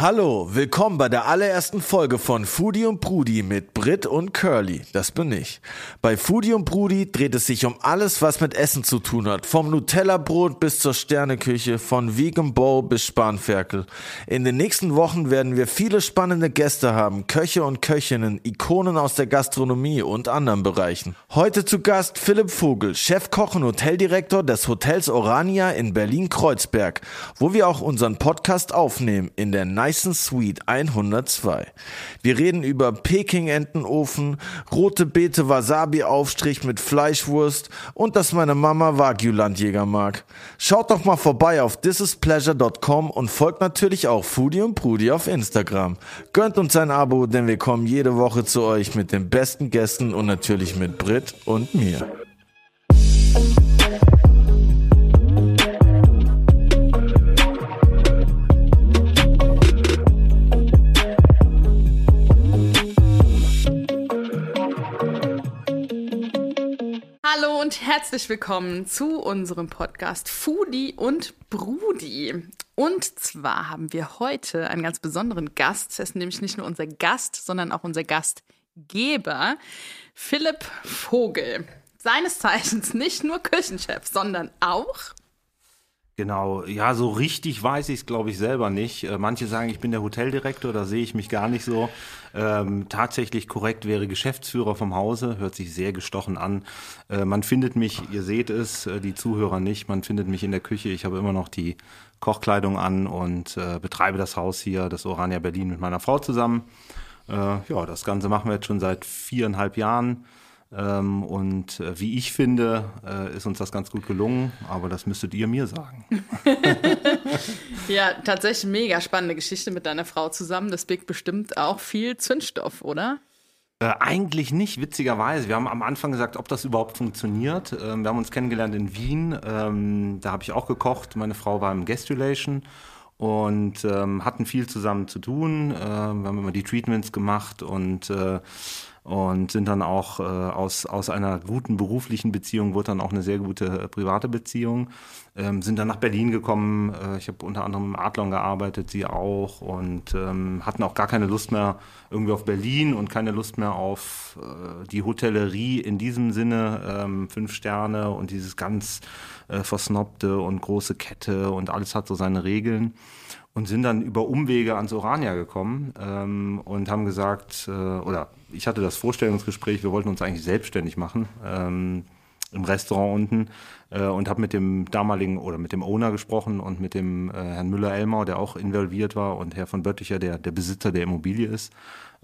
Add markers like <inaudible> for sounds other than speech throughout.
Hallo, willkommen bei der allerersten Folge von Foodie und Brudi mit Brit und Curly. Das bin ich. Bei Foodie und Brudi dreht es sich um alles, was mit Essen zu tun hat. Vom Nutella-Brot bis zur Sterneküche, von Vegan Bow bis Spanferkel. In den nächsten Wochen werden wir viele spannende Gäste haben, Köche und Köchinnen, Ikonen aus der Gastronomie und anderen Bereichen. Heute zu Gast Philipp Vogel, Chefkoch und Hoteldirektor des Hotels Orania in Berlin-Kreuzberg, wo wir auch unseren Podcast aufnehmen in der Dyson Suite 102. Wir reden über Peking-Entenofen, rote Beete Wasabi-Aufstrich mit Fleischwurst und dass meine Mama Wagyu-Landjäger mag. Schaut doch mal vorbei auf thisispleasure.com und folgt natürlich auch Foodie und Prudi auf Instagram. Gönnt uns ein Abo, denn wir kommen jede Woche zu euch mit den besten Gästen und natürlich mit Brit und mir. Und herzlich willkommen zu unserem Podcast Foodie und Brudi. Und zwar haben wir heute einen ganz besonderen Gast. Er ist nämlich nicht nur unser Gast, sondern auch unser Gastgeber, Philipp Vogel. Seines Zeichens nicht nur Küchenchef, sondern auch Genau, ja, so richtig weiß ich es, glaube ich, selber nicht. Äh, manche sagen, ich bin der Hoteldirektor, da sehe ich mich gar nicht so. Ähm, tatsächlich korrekt wäre Geschäftsführer vom Hause, hört sich sehr gestochen an. Äh, man findet mich, ihr seht es, äh, die Zuhörer nicht, man findet mich in der Küche. Ich habe immer noch die Kochkleidung an und äh, betreibe das Haus hier, das Orania Berlin, mit meiner Frau zusammen. Äh, ja, das Ganze machen wir jetzt schon seit viereinhalb Jahren. Ähm, und äh, wie ich finde, äh, ist uns das ganz gut gelungen, aber das müsstet ihr mir sagen. <laughs> ja, tatsächlich mega spannende Geschichte mit deiner Frau zusammen. Das birgt bestimmt auch viel Zündstoff, oder? Äh, eigentlich nicht, witzigerweise. Wir haben am Anfang gesagt, ob das überhaupt funktioniert. Ähm, wir haben uns kennengelernt in Wien. Ähm, da habe ich auch gekocht. Meine Frau war im Guest Relation und ähm, hatten viel zusammen zu tun. Äh, wir haben immer die Treatments gemacht und äh, und sind dann auch äh, aus, aus einer guten beruflichen Beziehung wurde dann auch eine sehr gute äh, private Beziehung. Ähm, sind dann nach Berlin gekommen. Äh, ich habe unter anderem im Adlon gearbeitet, sie auch und ähm, hatten auch gar keine Lust mehr irgendwie auf Berlin und keine Lust mehr auf äh, die Hotellerie in diesem Sinne, ähm, fünf Sterne und dieses ganz äh, versnobte und große Kette und alles hat so seine Regeln und sind dann über Umwege ans Orania gekommen ähm, und haben gesagt, äh, oder ich hatte das Vorstellungsgespräch, wir wollten uns eigentlich selbstständig machen ähm, im Restaurant unten äh, und habe mit dem damaligen oder mit dem Owner gesprochen und mit dem äh, Herrn Müller-Elmau, der auch involviert war und Herr von Bötticher, der der Besitzer der Immobilie ist.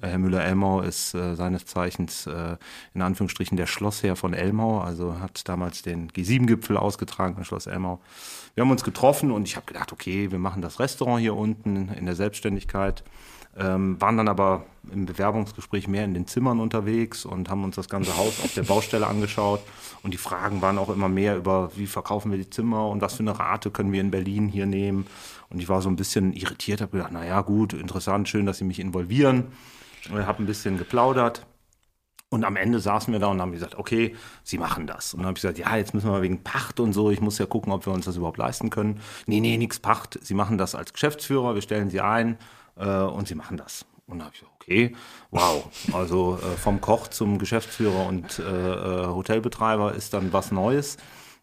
Äh, Herr Müller-Elmau ist äh, seines Zeichens äh, in Anführungsstrichen der Schlossherr von Elmau, also hat damals den G7-Gipfel ausgetragen, das Schloss Elmau. Wir haben uns getroffen und ich habe gedacht, okay, wir machen das Restaurant hier unten in der Selbstständigkeit. Ähm, waren dann aber im Bewerbungsgespräch mehr in den Zimmern unterwegs und haben uns das ganze Haus auf der <laughs> Baustelle angeschaut. Und die Fragen waren auch immer mehr über, wie verkaufen wir die Zimmer und was für eine Rate können wir in Berlin hier nehmen. Und ich war so ein bisschen irritiert, habe gedacht, naja gut, interessant, schön, dass Sie mich involvieren. Habe ein bisschen geplaudert. Und am Ende saßen wir da und haben gesagt, okay, Sie machen das. Und dann habe ich gesagt, ja, jetzt müssen wir wegen Pacht und so, ich muss ja gucken, ob wir uns das überhaupt leisten können. Nee, nee, nix Pacht. Sie machen das als Geschäftsführer, wir stellen Sie ein äh, und Sie machen das. Und dann habe ich gesagt, okay, wow. Also äh, vom Koch zum Geschäftsführer und äh, äh Hotelbetreiber ist dann was Neues.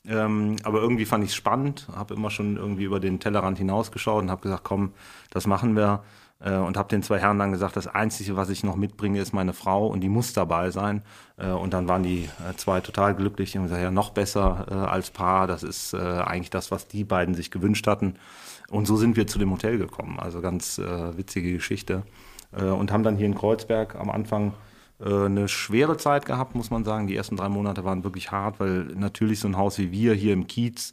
Ähm, aber irgendwie fand ich es spannend, habe immer schon irgendwie über den Tellerrand hinausgeschaut und habe gesagt, komm, das machen wir äh, und habe den zwei Herren dann gesagt, das Einzige, was ich noch mitbringe, ist meine Frau und die muss dabei sein. Äh, und dann waren die äh, zwei total glücklich und gesagt, ja, noch besser äh, als Paar, das ist eigentlich das, was die beiden sich gewünscht hatten. Und so sind wir zu dem Hotel gekommen, also ganz äh, witzige Geschichte. und haben dann hier in Kreuzberg am Anfang eine schwere Zeit gehabt, muss man sagen. Die ersten drei Monate waren wirklich hart, weil natürlich so ein Haus wie wir hier im Kiez,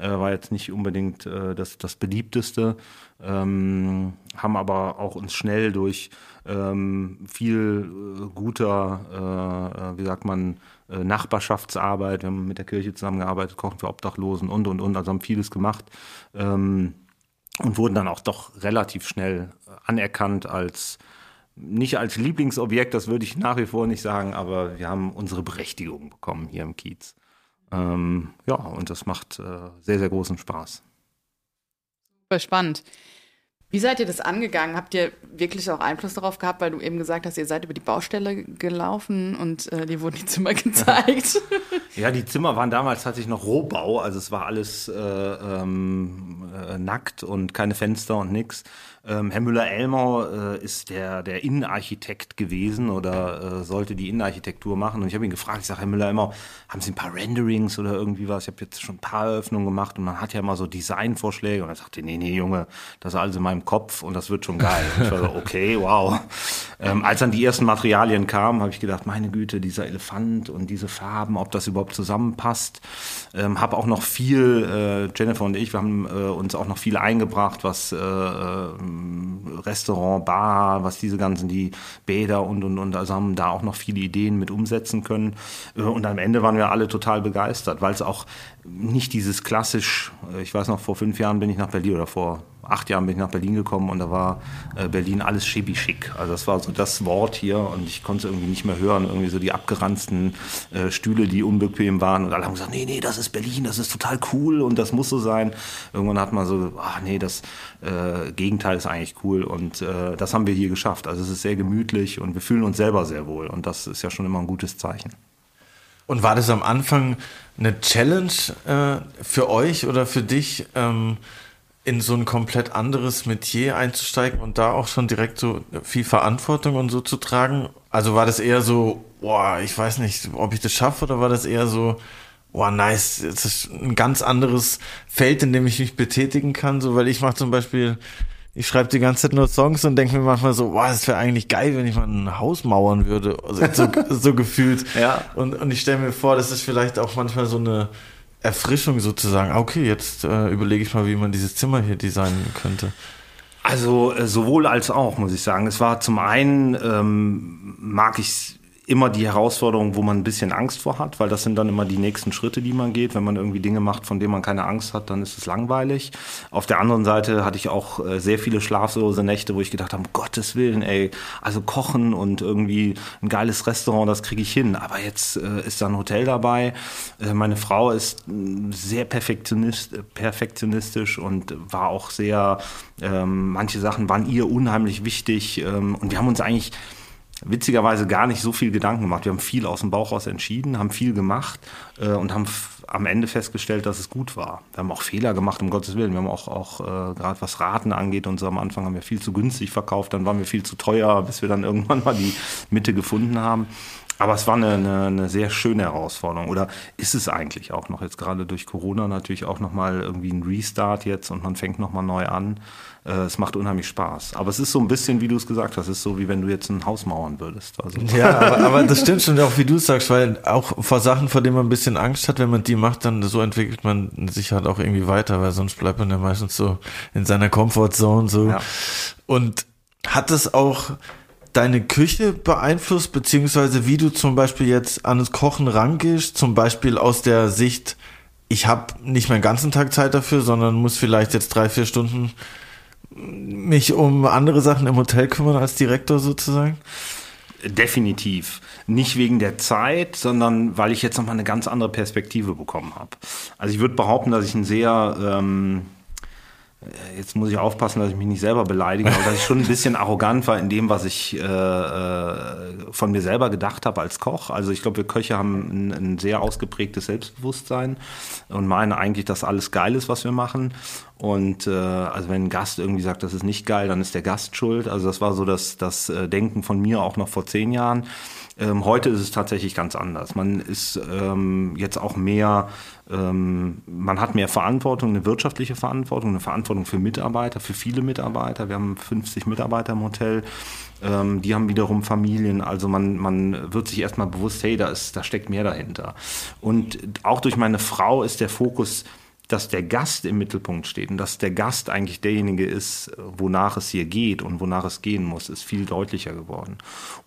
äh, war jetzt nicht unbedingt äh, das, das beliebteste, ähm, haben aber auch uns schnell durch ähm, viel äh, guter, äh, äh, wie sagt man, äh, Nachbarschaftsarbeit, wir haben mit der Kirche zusammengearbeitet, kochen für Obdachlosen und, und, und, also haben vieles gemacht. Ähm, und wurden dann auch doch relativ schnell anerkannt als nicht als Lieblingsobjekt, das würde ich nach wie vor nicht sagen, aber wir haben unsere Berechtigung bekommen hier im Kiez. Ähm, ja, und das macht äh, sehr, sehr großen Spaß. Super spannend. Wie seid ihr das angegangen? Habt ihr wirklich auch Einfluss darauf gehabt, weil du eben gesagt hast, ihr seid über die Baustelle gelaufen und äh, dir wurden die Zimmer <laughs> gezeigt? Ja, die Zimmer waren damals tatsächlich noch Rohbau, also es war alles äh, ähm, äh, nackt und keine Fenster und nix. Ähm, Herr Müller-Elmer äh, ist der, der Innenarchitekt gewesen oder äh, sollte die Innenarchitektur machen. Und ich habe ihn gefragt, ich sage, Herr Müller-Elmer, haben Sie ein paar Renderings oder irgendwie was? Ich habe jetzt schon ein paar Eröffnungen gemacht und man hat ja immer so Designvorschläge. Und er sagte, nee, nee, Junge, das ist alles in meinem Kopf und das wird schon geil. Ich war so, <laughs> okay, wow. Ähm, als dann die ersten Materialien kamen, habe ich gedacht, meine Güte, dieser Elefant und diese Farben, ob das überhaupt zusammenpasst. Ähm, habe auch noch viel, äh, Jennifer und ich, wir haben äh, uns auch noch viel eingebracht, was Restaurant, Bar, was diese ganzen, die Bäder und, und, und, also haben da auch noch viele Ideen mit umsetzen können. Äh, und am Ende waren wir alle total begeistert, weil es auch nicht dieses klassisch, äh, ich weiß noch, vor fünf Jahren bin ich nach Berlin oder vor acht Jahren bin ich nach Berlin gekommen und da war äh, Berlin alles schick. Also das war so das Wort hier und ich konnte es irgendwie nicht mehr hören. Irgendwie so die abgeranzten äh, Stühle, die unbequem waren und alle haben gesagt, nee, nee, das ist Berlin, das ist total cool und das muss so sein. Irgendwann hat man so, ach nee, das äh, Gegenteil ist eigentlich cool und äh, das haben wir hier geschafft. Also es ist sehr gemütlich und wir fühlen uns selber sehr wohl und das ist ja schon immer ein gutes Zeichen. Und war das am Anfang eine Challenge für euch oder für dich? Ähm in so ein komplett anderes Metier einzusteigen und da auch schon direkt so viel Verantwortung und so zu tragen? Also war das eher so, boah, ich weiß nicht, ob ich das schaffe, oder war das eher so, boah, nice, das ist ein ganz anderes Feld, in dem ich mich betätigen kann, so, weil ich mache zum Beispiel, ich schreibe die ganze Zeit nur Songs und denke mir manchmal so, boah, das wäre eigentlich geil, wenn ich mal ein Haus mauern würde, also so, <laughs> so gefühlt. Ja. Und, und ich stelle mir vor, das ist vielleicht auch manchmal so eine, Erfrischung sozusagen. Ah, okay, jetzt äh, überlege ich mal, wie man dieses Zimmer hier designen könnte. Also äh, sowohl als auch, muss ich sagen. Es war zum einen, ähm, mag ich immer die Herausforderung, wo man ein bisschen Angst vor hat, weil das sind dann immer die nächsten Schritte, die man geht. Wenn man irgendwie Dinge macht, von denen man keine Angst hat, dann ist es langweilig. Auf der anderen Seite hatte ich auch äh, sehr viele schlaflose Nächte, wo ich gedacht habe, um Gottes Willen, ey, also kochen und irgendwie ein geiles Restaurant, das kriege ich hin. Aber jetzt äh, ist da ein Hotel dabei. Äh, meine Frau ist äh, sehr perfektionist, perfektionistisch und war auch sehr, ähm, manche Sachen waren ihr unheimlich wichtig. Ähm, und wir haben uns eigentlich witzigerweise gar nicht so viel Gedanken gemacht. Wir haben viel aus dem Bauch raus entschieden, haben viel gemacht äh, und haben am Ende festgestellt, dass es gut war. Wir haben auch Fehler gemacht, um Gottes Willen. Wir haben auch, auch äh, gerade was Raten angeht und so am Anfang haben wir viel zu günstig verkauft, dann waren wir viel zu teuer, bis wir dann irgendwann mal die Mitte gefunden haben. Aber es war eine, eine, eine sehr schöne Herausforderung. Oder ist es eigentlich auch noch jetzt gerade durch Corona natürlich auch nochmal irgendwie ein Restart jetzt und man fängt nochmal neu an. Äh, es macht unheimlich Spaß. Aber es ist so ein bisschen, wie du es gesagt hast, es ist so, wie wenn du jetzt ein Haus mauern würdest. Also. <laughs> Ja, aber, aber das stimmt schon auch, wie du sagst, weil auch vor Sachen, vor denen man ein bisschen Angst hat, wenn man die macht, dann so entwickelt man sich halt auch irgendwie weiter, weil sonst bleibt man ja meistens so in seiner Comfortzone so. Ja. Und hat es auch deine Küche beeinflusst, beziehungsweise wie du zum Beispiel jetzt an das Kochen rangehst, zum Beispiel aus der Sicht, ich habe nicht meinen ganzen Tag Zeit dafür, sondern muss vielleicht jetzt drei, vier Stunden mich um andere Sachen im Hotel kümmern als Direktor sozusagen? Definitiv. Nicht wegen der Zeit, sondern weil ich jetzt nochmal eine ganz andere Perspektive bekommen habe. Also ich würde behaupten, dass ich ein sehr... Ähm äh, jetzt muss ich aufpassen, dass ich mich nicht selber beleidige, aber dass ich schon ein bisschen arrogant war in dem, was ich äh, äh von mir selber gedacht habe als Koch. Also ich glaube, wir Köche haben ein, ein, sehr ausgeprägtes Selbstbewusstsein und meinen eigentlich, dass alles geil ist, was wir machen. Und äh, also wenn ein Gast irgendwie sagt, das ist nicht geil, dann ist der Gast schuld. Also das war so das, das äh, Denken von mir auch noch vor zehn Jahren. Ähm, heute ist es tatsächlich ganz anders. Man ist ähm, jetzt auch mehr, ähm, man hat mehr Verantwortung, eine wirtschaftliche Verantwortung, eine Verantwortung für Mitarbeiter, für viele Mitarbeiter. Wir haben 50 Mitarbeiter im Hotel. Ähm, die haben wiederum Familien. Also man, man wird sich erstmal bewusst, hey, da, ist, da steckt mehr dahinter. Und auch durch meine Frau ist der Fokus dass der Gast im Mittelpunkt steht und dass der Gast eigentlich derjenige ist, wonach es hier geht und wonach es gehen muss, ist viel deutlicher geworden.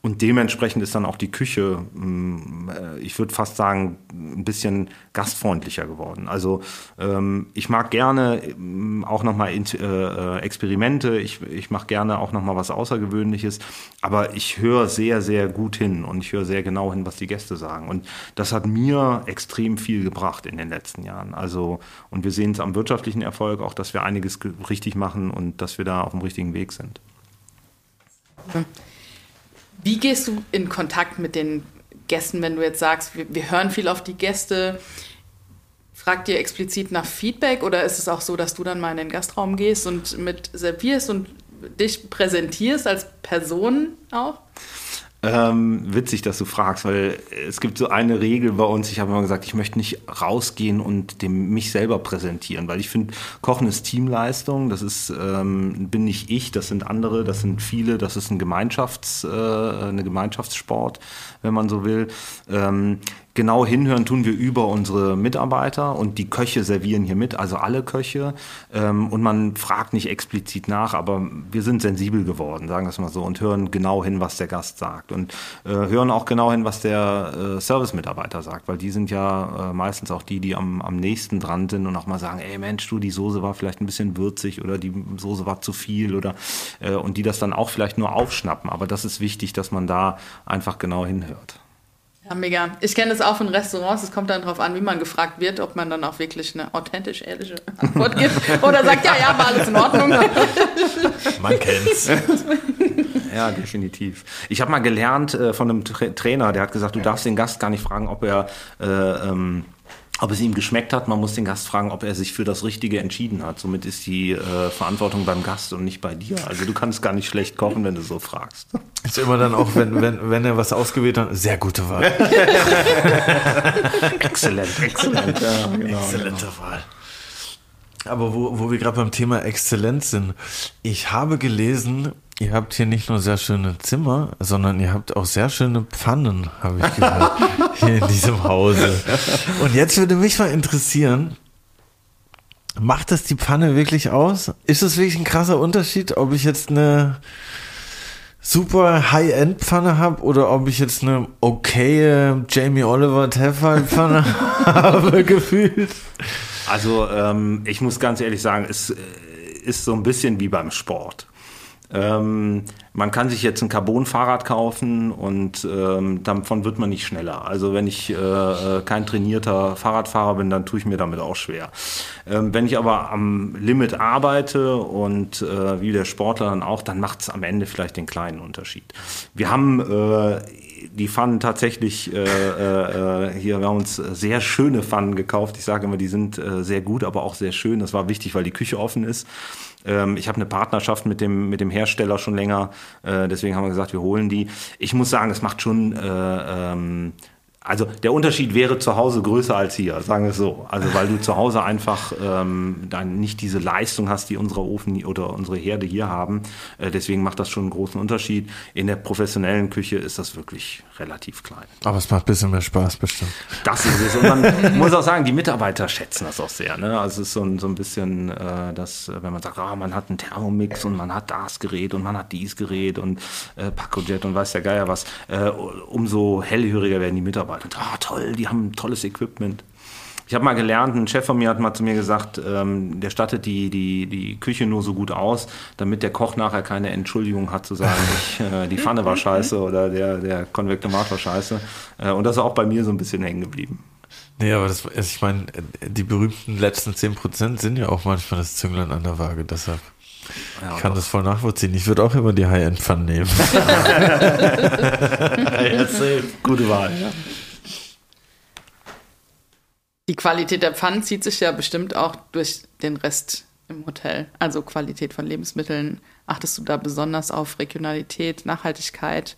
Und dementsprechend ist dann auch die Küche, mm, äh, ich würde fast sagen, ein bisschen gastfreundlicher geworden. Also ähm, ich mag gerne mm, auch nochmal äh, äh, Experimente, ich, ich mache gerne auch nochmal was Außergewöhnliches, aber ich höre sehr, sehr gut hin und ich höre sehr genau hin, was die Gäste sagen. Und das hat mir extrem viel gebracht in den letzten Jahren. Also Und wir sehen es am wirtschaftlichen Erfolg auch, dass wir einiges richtig machen und dass wir da auf dem richtigen Weg sind. Wie gehst du in Kontakt mit den Gästen, wenn du jetzt sagst, wir, wir hören viel auf die Gäste? Fragt ihr explizit nach Feedback oder ist es auch so, dass du dann mal in den Gastraum gehst und mit servierst und dich präsentierst als Person auch? Ähm, witzig, dass du fragst, weil es gibt so eine Regel bei uns. Ich habe immer gesagt, ich möchte nicht rausgehen und dem mich selber präsentieren, weil ich finde, Kochen ist Teamleistung. Das ist ähm, bin nicht ich, das sind andere, das sind viele. Das ist ein Gemeinschafts, äh, eine Gemeinschaftssport, wenn man so will. Ähm, genau hinhören tun wir über unsere Mitarbeiter und die Köche servieren hier mit, also alle Köche. Ähm, und man fragt nicht explizit nach, aber wir sind sensibel geworden, sagen wir es mal so, und hören genau hin, was der Gast sagt. Und äh, hören auch genau hin, was der äh, Service-Mitarbeiter sagt, weil die sind ja äh, meistens auch die, die am, am nächsten dran sind und auch mal sagen, ey Mensch, du, die Soße war vielleicht ein bisschen würzig oder die Soße war zu viel oder äh, und die das dann auch vielleicht nur aufschnappen. Aber das ist wichtig, dass man da einfach genau hinhört. Ja, mega. Ich kenne das auch von Restaurants. Es kommt dann darauf an, wie man gefragt wird, ob man dann auch wirklich eine authentisch ehrliche Antwort gibt oder sagt, ja, ja, war alles in Ordnung. Man kennt's. <laughs> Ja, definitiv. Ich habe mal gelernt äh, von einem Tra Trainer, der hat gesagt, du darfst den Gast gar nicht fragen, ob er äh, ähm, ob es ihm geschmeckt hat. Man muss den Gast fragen, ob er sich für das Richtige entschieden hat. Somit ist die äh, Verantwortung beim Gast und nicht bei dir. Also du kannst gar nicht schlecht kochen, wenn du so fragst. Ist immer dann auch, wenn, wenn, wenn er was ausgewählt hat, sehr gute Wahl. <laughs> exzellent, exzellent. Ja, genau, Exzellente genau. Wahl. Aber wo, wo wir gerade beim Thema Exzellenz sind, ich habe gelesen, ihr habt hier nicht nur sehr schöne Zimmer, sondern ihr habt auch sehr schöne Pfannen, habe ich gehört, <laughs> hier in diesem Hause. Und jetzt würde mich mal interessieren, macht das die Pfanne wirklich aus? Ist es wirklich ein krasser Unterschied, ob ich jetzt eine super High-End-Pfanne habe oder ob ich jetzt eine okaye Jamie Oliver Tefal-Pfanne <laughs> habe, gefühlt? Also ähm, ich muss ganz ehrlich sagen, es äh, ist so ein bisschen wie beim Sport. Ähm, man kann sich jetzt ein Carbon-Fahrrad kaufen und ähm, davon wird man nicht schneller. Also wenn ich äh, äh, kein trainierter Fahrradfahrer bin, dann tue ich mir damit auch schwer. Ähm, wenn ich aber am Limit arbeite und äh, wie der Sportler dann auch, dann macht es am Ende vielleicht den kleinen Unterschied. Wir haben äh, die Pfannen tatsächlich äh, äh, äh, hier, wir haben uns sehr schöne Pfannen gekauft. Ich sage immer, die sind äh, sehr gut, aber auch sehr schön. Das war wichtig, weil die Küche offen ist. Ähm, ich habe eine Partnerschaft mit dem, mit dem Hersteller schon länger, äh, deswegen haben wir gesagt, wir holen die. Ich muss sagen, es macht schon äh, ähm, also der Unterschied wäre zu Hause größer als hier, sagen wir es so. Also weil du zu Hause einfach ähm, dann nicht diese Leistung hast, die unsere Ofen oder unsere Herde hier haben. Äh, deswegen macht das schon einen großen Unterschied. In der professionellen Küche ist das wirklich relativ klein. Aber es macht ein bisschen mehr Spaß bestimmt. Das ist es. Und man <laughs> muss auch sagen, die Mitarbeiter schätzen das auch sehr. Ne? Also es ist so ein, so ein bisschen, äh, das, wenn man sagt, oh, man hat einen Thermomix und man hat das Gerät und man hat dies Gerät und äh, Pacojet und weiß der Geier was, äh, umso hellhöriger werden die Mitarbeiter gearbeitet. Ah, toll, die haben tolles Equipment. Ich habe mal gelernt, ein Chef von mir hat mal zu mir gesagt, ähm, der stattet die, die, die Küche nur so gut aus, damit der Koch nachher keine Entschuldigung hat zu sagen, <laughs> ich, äh, die Pfanne war scheiße oder der, der Konvektomat war scheiße. Äh, und das ist auch bei mir so ein bisschen hängen geblieben. Nee, aber das, also ich meine, die berühmten letzten 10% sind ja auch manchmal das Zünglein an der Waage, deshalb. Ja, ich kann doch. das voll nachvollziehen. Ich würde auch immer die High-End-Pfannen nehmen. <laughs> <laughs> Gute Wahl, ja. Die Qualität der Pfannen zieht sich ja bestimmt auch durch den Rest im Hotel. Also Qualität von Lebensmitteln. Achtest du da besonders auf Regionalität, Nachhaltigkeit?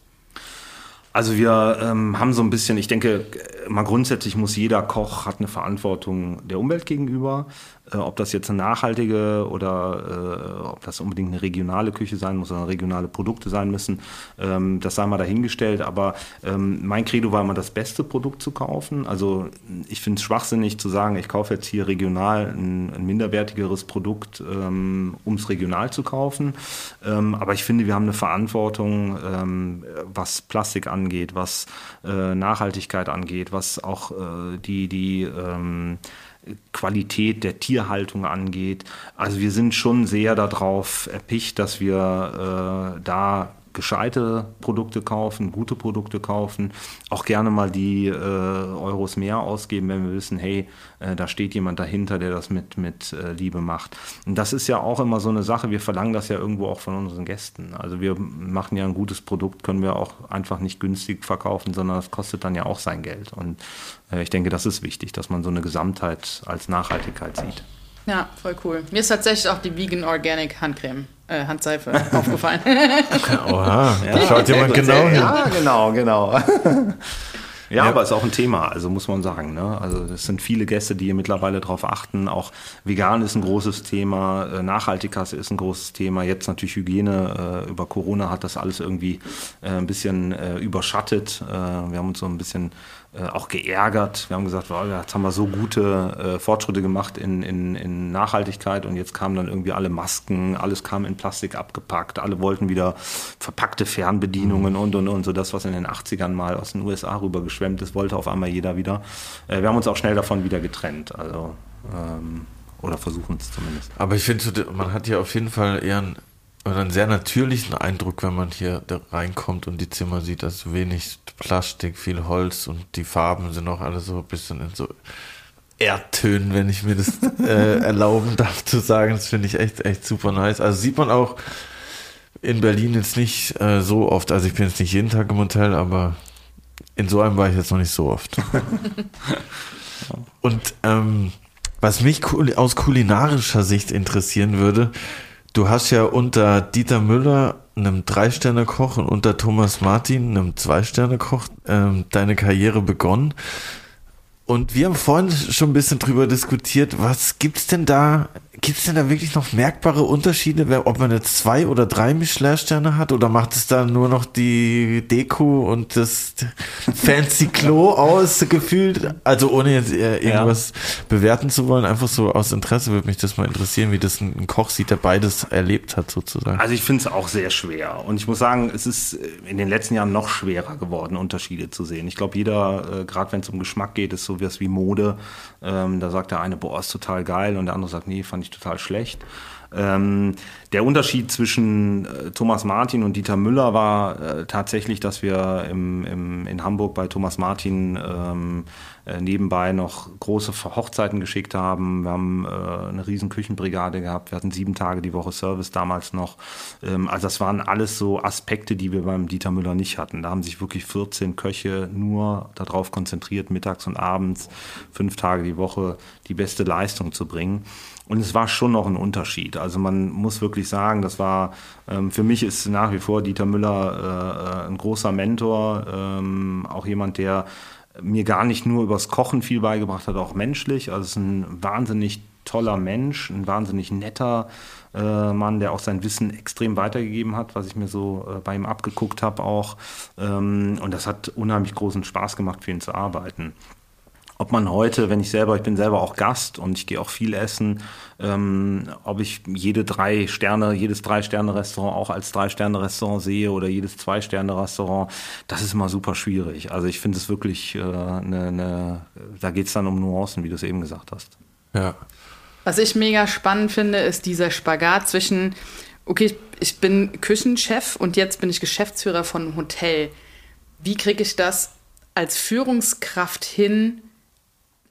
Also wir ähm, haben so ein bisschen, ich denke, mal grundsätzlich muss jeder Koch hat eine Verantwortung der Umwelt gegenüber. Äh, ob das jetzt eine nachhaltige oder äh, ob das unbedingt eine regionale Küche sein muss oder regionale Produkte sein müssen, ähm, das sei mal dahingestellt. Aber ähm, mein Credo war immer das beste Produkt zu kaufen. Also ich finde es schwachsinnig zu sagen, ich kaufe jetzt hier regional ein, ein minderwertigeres Produkt, ähm, um es regional zu kaufen. Ähm, aber ich finde, wir haben eine Verantwortung, ähm, was Plastik angeht, was äh, Nachhaltigkeit angeht, was auch äh, die, die ähm, Qualität der Tierhaltung angeht. Also wir sind schon sehr darauf erpicht, dass wir äh, da gescheite Produkte kaufen, gute Produkte kaufen, auch gerne mal die äh, Euros mehr ausgeben, wenn wir wissen, hey, äh, da steht jemand dahinter, der das mit, mit äh, Liebe macht. Und das ist ja auch immer so eine Sache, wir verlangen das ja irgendwo auch von unseren Gästen. Also wir machen ja ein gutes Produkt, können wir auch einfach nicht günstig verkaufen, sondern das kostet dann ja auch sein Geld. Und äh, ich denke, das ist wichtig, dass man so eine Gesamtheit als Nachhaltigkeit sieht. Ja, voll cool. Mir ist tatsächlich auch die Vegan Organic Handcreme, äh, Handseife <laughs> aufgefallen. <laughs> Oha, da schaut jemand genau hin. Ja, genau, genau. <laughs> Ja, ja, aber ist auch ein Thema, also muss man sagen. Ne? Also es sind viele Gäste, die hier mittlerweile darauf achten. Auch vegan ist ein großes Thema, äh, Nachhaltigkeit ist ein großes Thema. Jetzt natürlich Hygiene. Äh, über Corona hat das alles irgendwie äh, ein bisschen äh, überschattet. Äh, wir haben uns so ein bisschen auch geärgert. Wir haben gesagt, wow, jetzt haben wir so gute äh, Fortschritte gemacht in, in, in Nachhaltigkeit und jetzt kamen dann irgendwie alle Masken, alles kam in Plastik abgepackt, alle wollten wieder verpackte Fernbedienungen mhm. und und und so das, was in den 80ern mal aus den USA rübergeschwemmt ist, wollte auf einmal jeder wieder. Äh, wir haben uns auch schnell davon wieder getrennt. Also ähm, oder versuchen es zumindest. Aber ich finde, man hat ja auf jeden Fall eher ein oder einen sehr natürlichen Eindruck, wenn man hier reinkommt und die Zimmer sieht, also wenig Plastik, viel Holz und die Farben sind auch alle so ein bisschen in so Erdtönen, wenn ich mir das <laughs> äh, erlauben darf zu sagen. Das finde ich echt, echt super nice. Also sieht man auch in Berlin jetzt nicht äh, so oft. Also ich bin jetzt nicht jeden Tag im Hotel, aber in so einem war ich jetzt noch nicht so oft. <laughs> und ähm, was mich aus kulinarischer Sicht interessieren würde, Du hast ja unter Dieter Müller, einem Drei-Sterne-Koch, und unter Thomas Martin, einem Zwei-Sterne-Koch, ähm, deine Karriere begonnen. Und wir haben vorhin schon ein bisschen drüber diskutiert, was gibt's denn da Gibt es denn da wirklich noch merkbare Unterschiede, ob man jetzt zwei oder drei Michelin-Sterne hat oder macht es da nur noch die Deko und das fancy Klo <laughs> aus gefühlt? Also ohne jetzt äh, irgendwas ja. bewerten zu wollen, einfach so aus Interesse würde mich das mal interessieren, wie das ein Koch sieht, der beides erlebt hat sozusagen. Also ich finde es auch sehr schwer und ich muss sagen, es ist äh, in den letzten Jahren noch schwerer geworden, Unterschiede zu sehen. Ich glaube, jeder, äh, gerade wenn es um Geschmack geht, ist so was wie Mode. Ähm, da sagt der eine, boah, ist total geil und der andere sagt, nee, fand ich total schlecht. Ähm, der Unterschied zwischen äh, Thomas Martin und Dieter Müller war äh, tatsächlich, dass wir im, im, in Hamburg bei Thomas Martin ähm, äh, nebenbei noch große Hochzeiten geschickt haben. Wir haben äh, eine riesen Küchenbrigade gehabt. Wir hatten sieben Tage die Woche Service damals noch. Ähm, also das waren alles so Aspekte, die wir beim Dieter Müller nicht hatten. Da haben sich wirklich 14 Köche nur darauf konzentriert, mittags und abends, fünf Tage die Woche die beste Leistung zu bringen. Und es war schon noch ein Unterschied. Also man muss wirklich sagen, das war, ähm, für mich ist nach wie vor Dieter Müller äh, ein großer Mentor, ähm, auch jemand, der mir gar nicht nur übers Kochen viel beigebracht hat, auch menschlich. Also es ist ein wahnsinnig toller Mensch, ein wahnsinnig netter äh, Mann, der auch sein Wissen extrem weitergegeben hat, was ich mir so äh, bei ihm abgeguckt habe auch. Ähm, und das hat unheimlich großen Spaß gemacht, für ihn zu arbeiten ob man heute, wenn ich selber, ich bin selber auch Gast und ich gehe auch viel essen, ähm, ob ich jede drei Sterne, jedes drei Sterne Restaurant auch als drei Sterne Restaurant sehe oder jedes zwei Sterne Restaurant, das ist immer super schwierig. Also ich finde es wirklich äh, eine, eine, da geht es dann um Nuancen, wie du es eben gesagt hast. Ja. Was ich mega spannend finde, ist dieser Spagat zwischen, okay, ich bin Küchenchef und jetzt bin ich Geschäftsführer von einem Hotel. Wie kriege ich das als Führungskraft hin,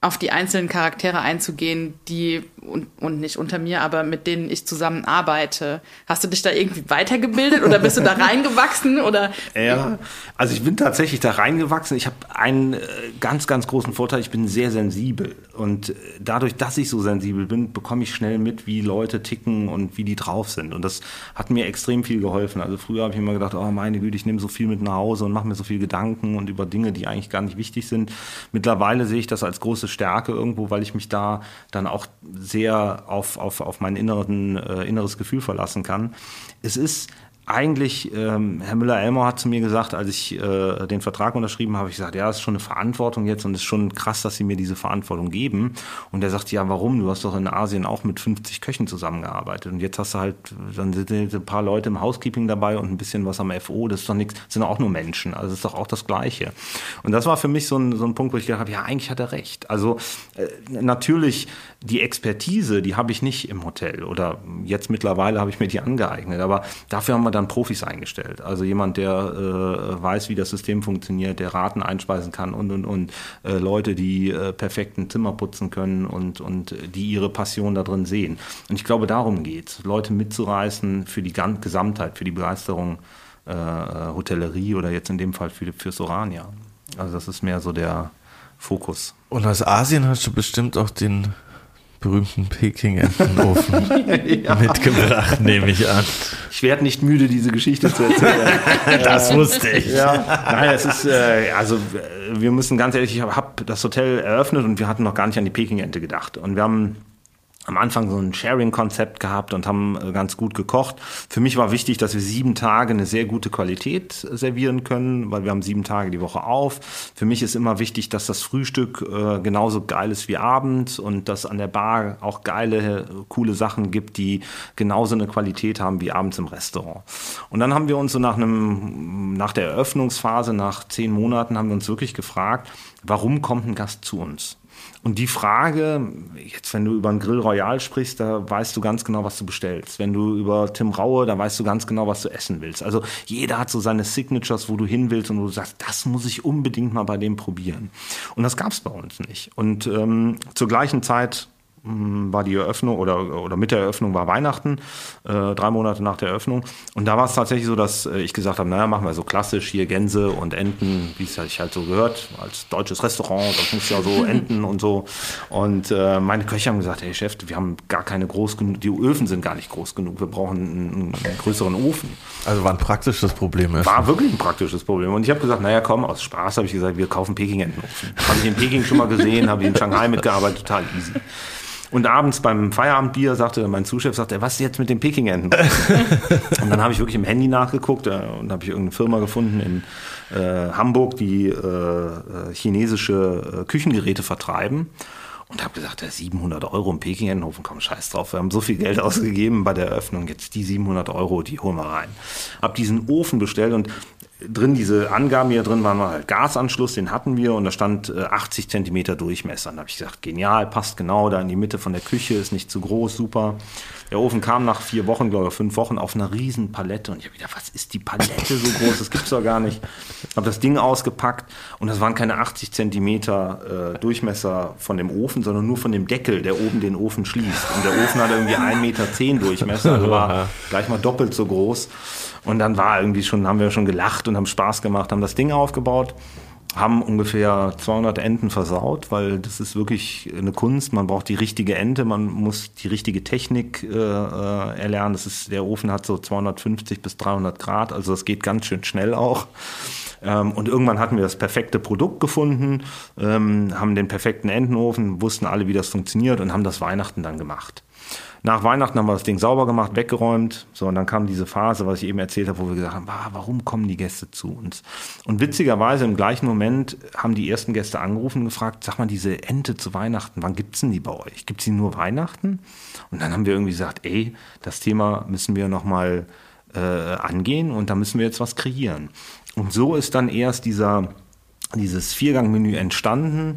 auf die einzelnen Charaktere einzugehen, die und, und nicht unter mir, aber mit denen ich zusammen arbeite. Hast du dich da irgendwie weitergebildet oder bist du da <laughs> reingewachsen oder? Ja, also ich bin tatsächlich da reingewachsen. Ich habe einen äh, ganz, ganz großen Vorteil. Ich bin sehr sensibel und äh, dadurch, dass ich so sensibel bin, bekomme ich schnell mit, wie Leute ticken und wie die drauf sind. Und das hat mir extrem viel geholfen. Also früher habe ich immer gedacht, oh meine Güte, ich nehme so viel mit nach Hause und mache mir so viel Gedanken und über Dinge, die eigentlich gar nicht wichtig sind. Mittlerweile sehe ich das als großes Stärke irgendwo, weil ich mich da dann auch sehr auf, auf, auf mein inneren, äh, inneres Gefühl verlassen kann. Es ist eigentlich, ähm, Herr Müller-Elmer hat zu mir gesagt, als ich äh, den Vertrag unterschrieben habe, ich gesagt, ja, ist schon eine Verantwortung jetzt und es ist schon krass, dass Sie mir diese Verantwortung geben. Und er sagt, ja, warum? Du hast doch in Asien auch mit 50 Köchen zusammengearbeitet und jetzt hast du halt, dann sind ein paar Leute im Housekeeping dabei und ein bisschen was am FO, das ist doch nichts, sind auch nur Menschen, also ist doch auch das Gleiche. Und das war für mich so ein, so ein Punkt, wo ich gedacht habe, ja, eigentlich hat er recht. Also äh, natürlich die Expertise, die habe ich nicht im Hotel oder jetzt mittlerweile habe ich mir die angeeignet, aber dafür haben wir dann Profis eingestellt. Also jemand, der äh, weiß, wie das System funktioniert, der Raten einspeisen kann und und und äh, Leute, die äh, perfekten Zimmer putzen können und und die ihre Passion da drin sehen. Und ich glaube, darum geht's, Leute mitzureißen für die Gesamtheit, für die Begeisterung äh, Hotellerie oder jetzt in dem Fall für für Sorania. Also das ist mehr so der Fokus. Und aus Asien hast du bestimmt auch den berühmten Peking-Entenofen <laughs> ja. mitgebracht, nehme ich an. Ich werde nicht müde, diese Geschichte zu erzählen. <laughs> das wusste ich. Ja. Nein, es ist, äh, also wir müssen ganz ehrlich, ich habe das Hotel eröffnet und wir hatten noch gar nicht an die Peking-Ente gedacht. Und wir haben am Anfang so ein Sharing-Konzept gehabt und haben äh, ganz gut gekocht. Für mich war wichtig, dass wir sieben Tage eine sehr gute Qualität servieren können, weil wir haben sieben Tage die Woche auf. Für mich ist immer wichtig, dass das Frühstück äh, genauso geil ist wie abends und dass an der Bar auch geile, coole Sachen gibt, die genauso eine Qualität haben wie abends im Restaurant. Und dann haben wir uns so nach einem, nach der Eröffnungsphase, nach zehn Monaten, haben wir uns wirklich gefragt, warum kommt ein Gast zu uns? Und die Frage, jetzt wenn du über einen Grill Royal sprichst, da weißt du ganz genau, was du bestellst. Wenn du über Tim Raue, da weißt du ganz genau, was du essen willst. Also jeder hat so seine Signatures, wo du hin willst und wo du sagst, das muss ich unbedingt mal bei dem probieren. Und das gab es bei uns nicht. Und ähm, zur gleichen Zeit war die Eröffnung oder, oder mit der Eröffnung war Weihnachten, äh, drei Monate nach der Eröffnung. Und da war es tatsächlich so, dass äh, ich gesagt habe, naja, machen wir so klassisch hier Gänse und Enten, wie es halt, halt so gehört, als deutsches Restaurant, das muss ja so <laughs> Enten und so. Und äh, meine Köche haben gesagt, hey Chef, wir haben gar keine groß genug, die Öfen sind gar nicht groß genug, wir brauchen einen, einen größeren Ofen. Also war ein praktisches Problem. Ist. War wirklich ein praktisches Problem. Und ich habe gesagt, naja komm, aus Spaß habe ich gesagt, wir kaufen Peking-Entenofen. Habe ich in Peking schon mal gesehen, habe ich in Shanghai mitgearbeitet, total easy. Und abends beim Feierabendbier sagte mein Zuschef, sagte, was ist jetzt mit den Peking-Enten? <laughs> und dann habe ich wirklich im Handy nachgeguckt äh, und habe ich irgendeine Firma gefunden in äh, Hamburg, die äh, äh chinesische äh, Küchengeräte vertreiben. Und habe gesagt, ja, 700 Euro im Peking-Entenhofen, komm, scheiß drauf. Wir haben so viel Geld <laughs> ausgegeben bei der Eröffnung. Jetzt die 700 Euro, die holen wir rein. Hab diesen Ofen bestellt und drin, diese Angaben hier drin waren halt Gasanschluss, den hatten wir und da stand äh, 80 Zentimeter Durchmesser. Und da habe ich gesagt, genial, passt genau da in die Mitte von der Küche, ist nicht zu groß, super. Der Ofen kam nach vier Wochen, glaube ich, fünf Wochen auf einer riesen Palette und ich habe gedacht, was ist die Palette so groß? Das gibt's doch gar nicht. Habe das Ding ausgepackt und das waren keine 80 Zentimeter äh, Durchmesser von dem Ofen, sondern nur von dem Deckel, der oben den Ofen schließt. Und der Ofen hatte irgendwie 1,10 Meter Durchmesser, also war <laughs> gleich mal doppelt so groß. Und dann war irgendwie schon, haben wir schon gelacht und haben Spaß gemacht, haben das Ding aufgebaut, haben ungefähr 200 Enten versaut, weil das ist wirklich eine Kunst. Man braucht die richtige Ente, man muss die richtige Technik äh, äh erlernen. Das ist, der Ofen hat so 250 bis 300 Grad, also das geht ganz schön schnell auch. Ähm, und irgendwann hatten wir das perfekte Produkt gefunden, ähm, haben den perfekten Entenofen, wussten alle, wie das funktioniert und haben das Weihnachten dann gemacht. Nach Weihnachten haben wir das Ding sauber gemacht, weggeräumt. So, und dann kam diese Phase, was ich eben erzählt habe, wo wir gesagt haben, warum kommen die Gäste zu uns? Und witzigerweise im gleichen Moment haben die ersten Gäste angerufen und gefragt, sag mal, diese Ente zu Weihnachten, wann gibt's denn die bei euch? Gibt's die nur Weihnachten? Und dann haben wir irgendwie gesagt, ey, das Thema müssen wir nochmal äh, angehen und da müssen wir jetzt was kreieren. Und so ist dann erst dieser dieses Viergangmenü entstanden.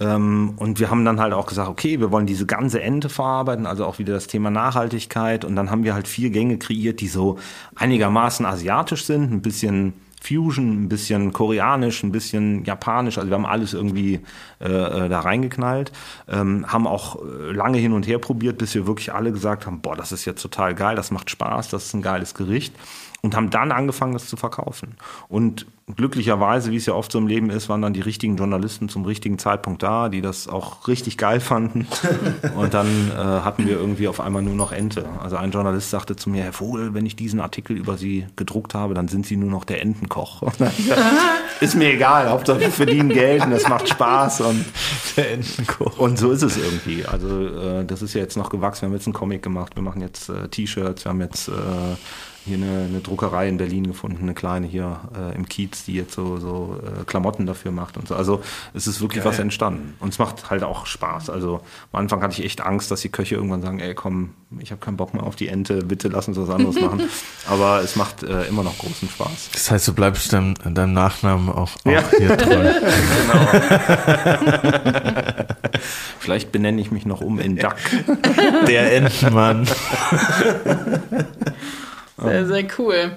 Ähm, und wir haben dann halt auch gesagt, okay, wir wollen diese ganze Ente verarbeiten, also auch wieder das Thema Nachhaltigkeit. Und dann haben wir halt vier Gänge kreiert, die so einigermaßen asiatisch sind, ein bisschen Fusion, ein bisschen koreanisch, ein bisschen japanisch. Also wir haben alles irgendwie äh, äh da reingeknallt. Ähm, haben auch äh, lange hin und her probiert, bis wir wirklich alle gesagt haben, boah, das ist jetzt total geil, das macht Spaß, das ist ein geiles Gericht und haben dann angefangen, das zu verkaufen. Und glücklicherweise, wie es ja oft so im Leben ist, waren dann die richtigen Journalisten zum richtigen Zeitpunkt da, die das auch richtig geil fanden. <laughs> Und dann äh, hatten wir irgendwie auf einmal nur noch Ente. Also ein Journalist sagte zu mir, Herr Vogel, wenn ich diesen Artikel über Sie gedruckt habe, dann sind Sie nur noch der Entenkoch. <laughs> <laughs> ist mir egal, Hauptsache wir verdienen Geld und es macht Spaß. Und, der Entenkoch. Und so ist es irgendwie. Also äh, das ist ja jetzt noch gewachsen. Wir haben jetzt einen Comic gemacht, wir machen jetzt äh, T-Shirts, wir haben jetzt äh, hier eine, eine, Druckerei in Berlin gefunden, eine kleine hier äh, im Kiez, die jetzt so, so äh, Klamotten dafür macht und so. Also es ist wirklich Geil. was entstanden. Und es macht halt auch Spaß. Also am Anfang hatte ich echt Angst, dass die Köche irgendwann sagen, ey komm, ich habe keinen Bock mehr auf die Ente, bitte lass uns was anderes machen. <laughs> Aber es macht äh, immer noch großen Spaß. Das heißt, du bleibst deinem, deinem Nachnamen auch, auch ja. hier treu. <laughs> genau. <laughs> Vielleicht benenne ich mich noch um in Duck. Der Entenmann. Sehr, sehr cool.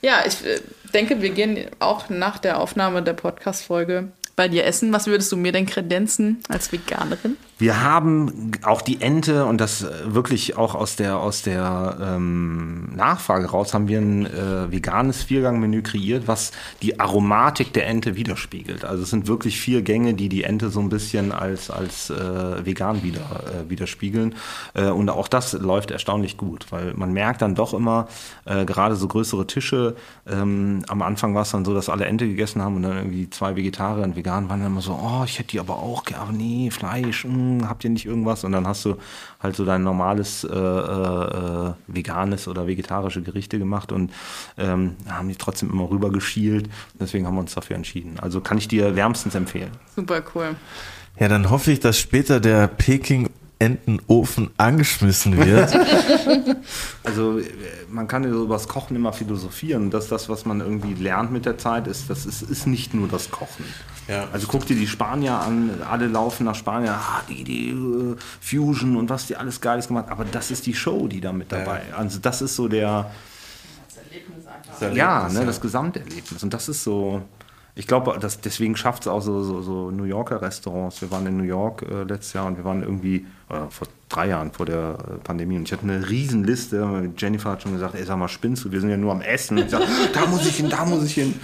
Ja, ich äh, denke, wir gehen auch nach der Aufnahme der Podcast-Folge bei dir essen. Was würdest du mir denn kredenzen als Veganerin? Wir haben auch die Ente und das äh, wirklich auch aus der, aus der ähm, Nachfrage raus haben wir ein äh, veganes Viergangmenü kreiert, was die Aromatik der Ente widerspiegelt. Also es sind wirklich vier Gänge, die die Ente so ein bisschen als, als äh, vegan wieder, äh, widerspiegeln. Äh, und auch das läuft erstaunlich gut, weil man merkt dann doch immer, äh, gerade so größere Tische, ähm, am Anfang war es dann so, dass alle Ente gegessen haben und dann irgendwie zwei Vegetarier und Vegan waren dann immer so, oh, ich hätte die aber auch gerne, nee, Fleisch, mh habt ihr nicht irgendwas? Und dann hast du halt so dein normales äh, äh, veganes oder vegetarische Gerichte gemacht und ähm, haben die trotzdem immer rüber geschielt. Deswegen haben wir uns dafür entschieden. Also kann ich dir wärmstens empfehlen. Super cool. Ja, dann hoffe ich, dass später der Peking Entenofen angeschmissen wird. <laughs> also man kann über das Kochen immer philosophieren. Dass das, was man irgendwie lernt mit der Zeit, ist, das ist, ist nicht nur das Kochen. Ja. Also guck dir die Spanier an, alle laufen nach Spanien, ah, die, die uh, Fusion und was die alles Geiles gemacht Aber das ist die Show, die da mit dabei ja. Also das ist so der... Das Erlebnis einfach. Das Erlebnis, ja, ne, ja, das Gesamterlebnis. Und das ist so... Ich glaube, deswegen schafft es auch so, so, so, New Yorker Restaurants. Wir waren in New York äh, letztes Jahr und wir waren irgendwie äh, vor drei Jahren vor der äh, Pandemie und ich hatte eine riesen Liste. Jennifer hat schon gesagt, ey, sag mal, spinnst du? Wir sind ja nur am Essen. Und ich sag, da muss ich hin, da muss ich hin.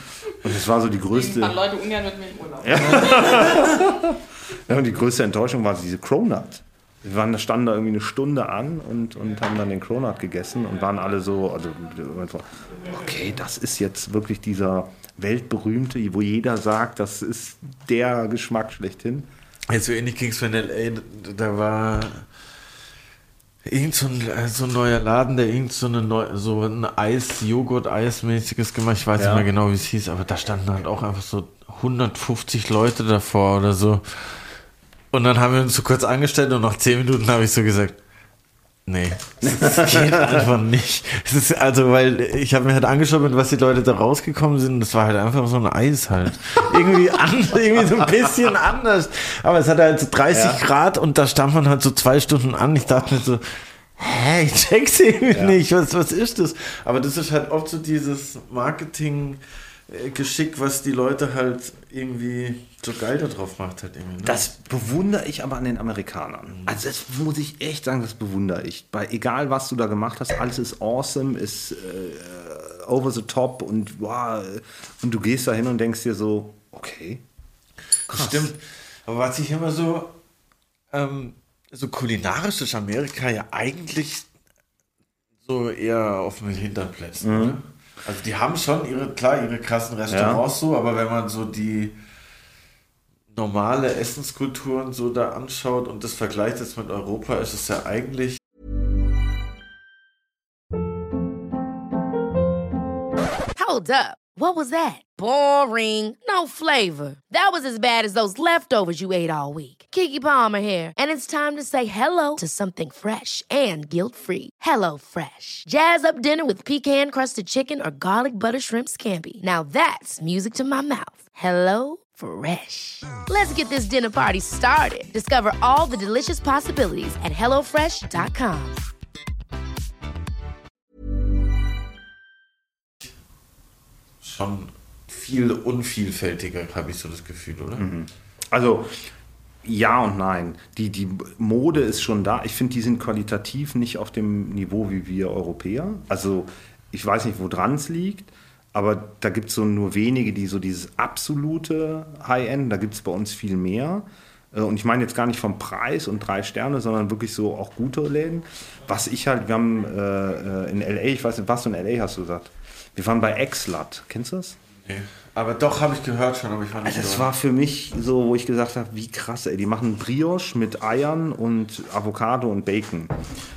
Und das war so die größte. Ein Leute ungern mit mir im Urlaub. Ja. <laughs> ja, und die größte Enttäuschung war diese Cronut. Wir waren, standen da irgendwie eine Stunde an und, und haben dann den Cronut gegessen und waren alle so, also okay, das ist jetzt wirklich dieser weltberühmte, wo jeder sagt, das ist der Geschmack schlechthin. Jetzt so ähnlich ging es in L.A., da war irgend so ein, äh, so ein neuer Laden, der irgend so, eine neu, so ein Eis, Joghurt-Eis-mäßiges gemacht, ich weiß ja. nicht mehr genau, wie es hieß, aber da standen halt auch einfach so 150 Leute davor oder so. Und dann haben wir uns so kurz angestellt und nach 10 Minuten habe ich so gesagt, Nee, das geht einfach nicht. Ist, also, weil ich habe mir halt angeschaut, mit was die Leute da rausgekommen sind. Das war halt einfach so ein Eis halt. Irgendwie, an, irgendwie so ein bisschen anders. Aber es hat halt so 30 ja. Grad und da stand man halt so zwei Stunden an. Ich dachte mir so, hä, ich check's irgendwie ja. nicht. Was, was ist das? Aber das ist halt oft so dieses Marketing- Geschick, was die Leute halt irgendwie so geil darauf macht. Halt irgendwie, ne? Das bewundere ich aber an den Amerikanern. Mhm. Also das muss ich echt sagen, das bewundere ich. Bei egal was du da gemacht hast, alles ist awesome, ist äh, over the top und wow, und du gehst da hin und denkst dir so, okay. Krass. Stimmt. Aber was ich immer so, ähm, so kulinarisch ist Amerika ja eigentlich so eher auf den Hinterplätzen. Mhm. Oder? Also die haben schon ihre, klar, ihre krassen Restaurants ja. so, aber wenn man so die normale Essenskulturen so da anschaut und das vergleicht jetzt mit Europa, ist es ja eigentlich Hold up. What was that? Boring. No flavor. That was as bad as those leftovers you ate all week. Kiki Palmer here, and it's time to say hello to something fresh and guilt-free. Hello Fresh. Jazz up dinner with pecan-crusted chicken or garlic butter shrimp scampi. Now that's music to my mouth. Hello Fresh. Let's get this dinner party started. Discover all the delicious possibilities at hellofresh.com. Schon viel unvielfältiger, habe ich so das Gefühl, oder? Mhm. Also ja und nein. Die, die Mode ist schon da. Ich finde, die sind qualitativ nicht auf dem Niveau wie wir Europäer. Also ich weiß nicht, woran es liegt, aber da gibt es so nur wenige, die so dieses absolute High-End, da gibt es bei uns viel mehr. Äh, und ich meine jetzt gar nicht vom Preis und drei Sterne, sondern wirklich so auch gute Läden. Was ich halt, wir haben äh, äh in LA, ich weiß nicht, was du in LA hast du gesagt? Wir waren bei Exlat. Kennst du das? Nee. Aber doch, habe ich gehört schon, aber ich war nicht also Das war für mich so, wo ich gesagt habe, wie krass, ey. Die machen Brioche mit Eiern und Avocado und Bacon.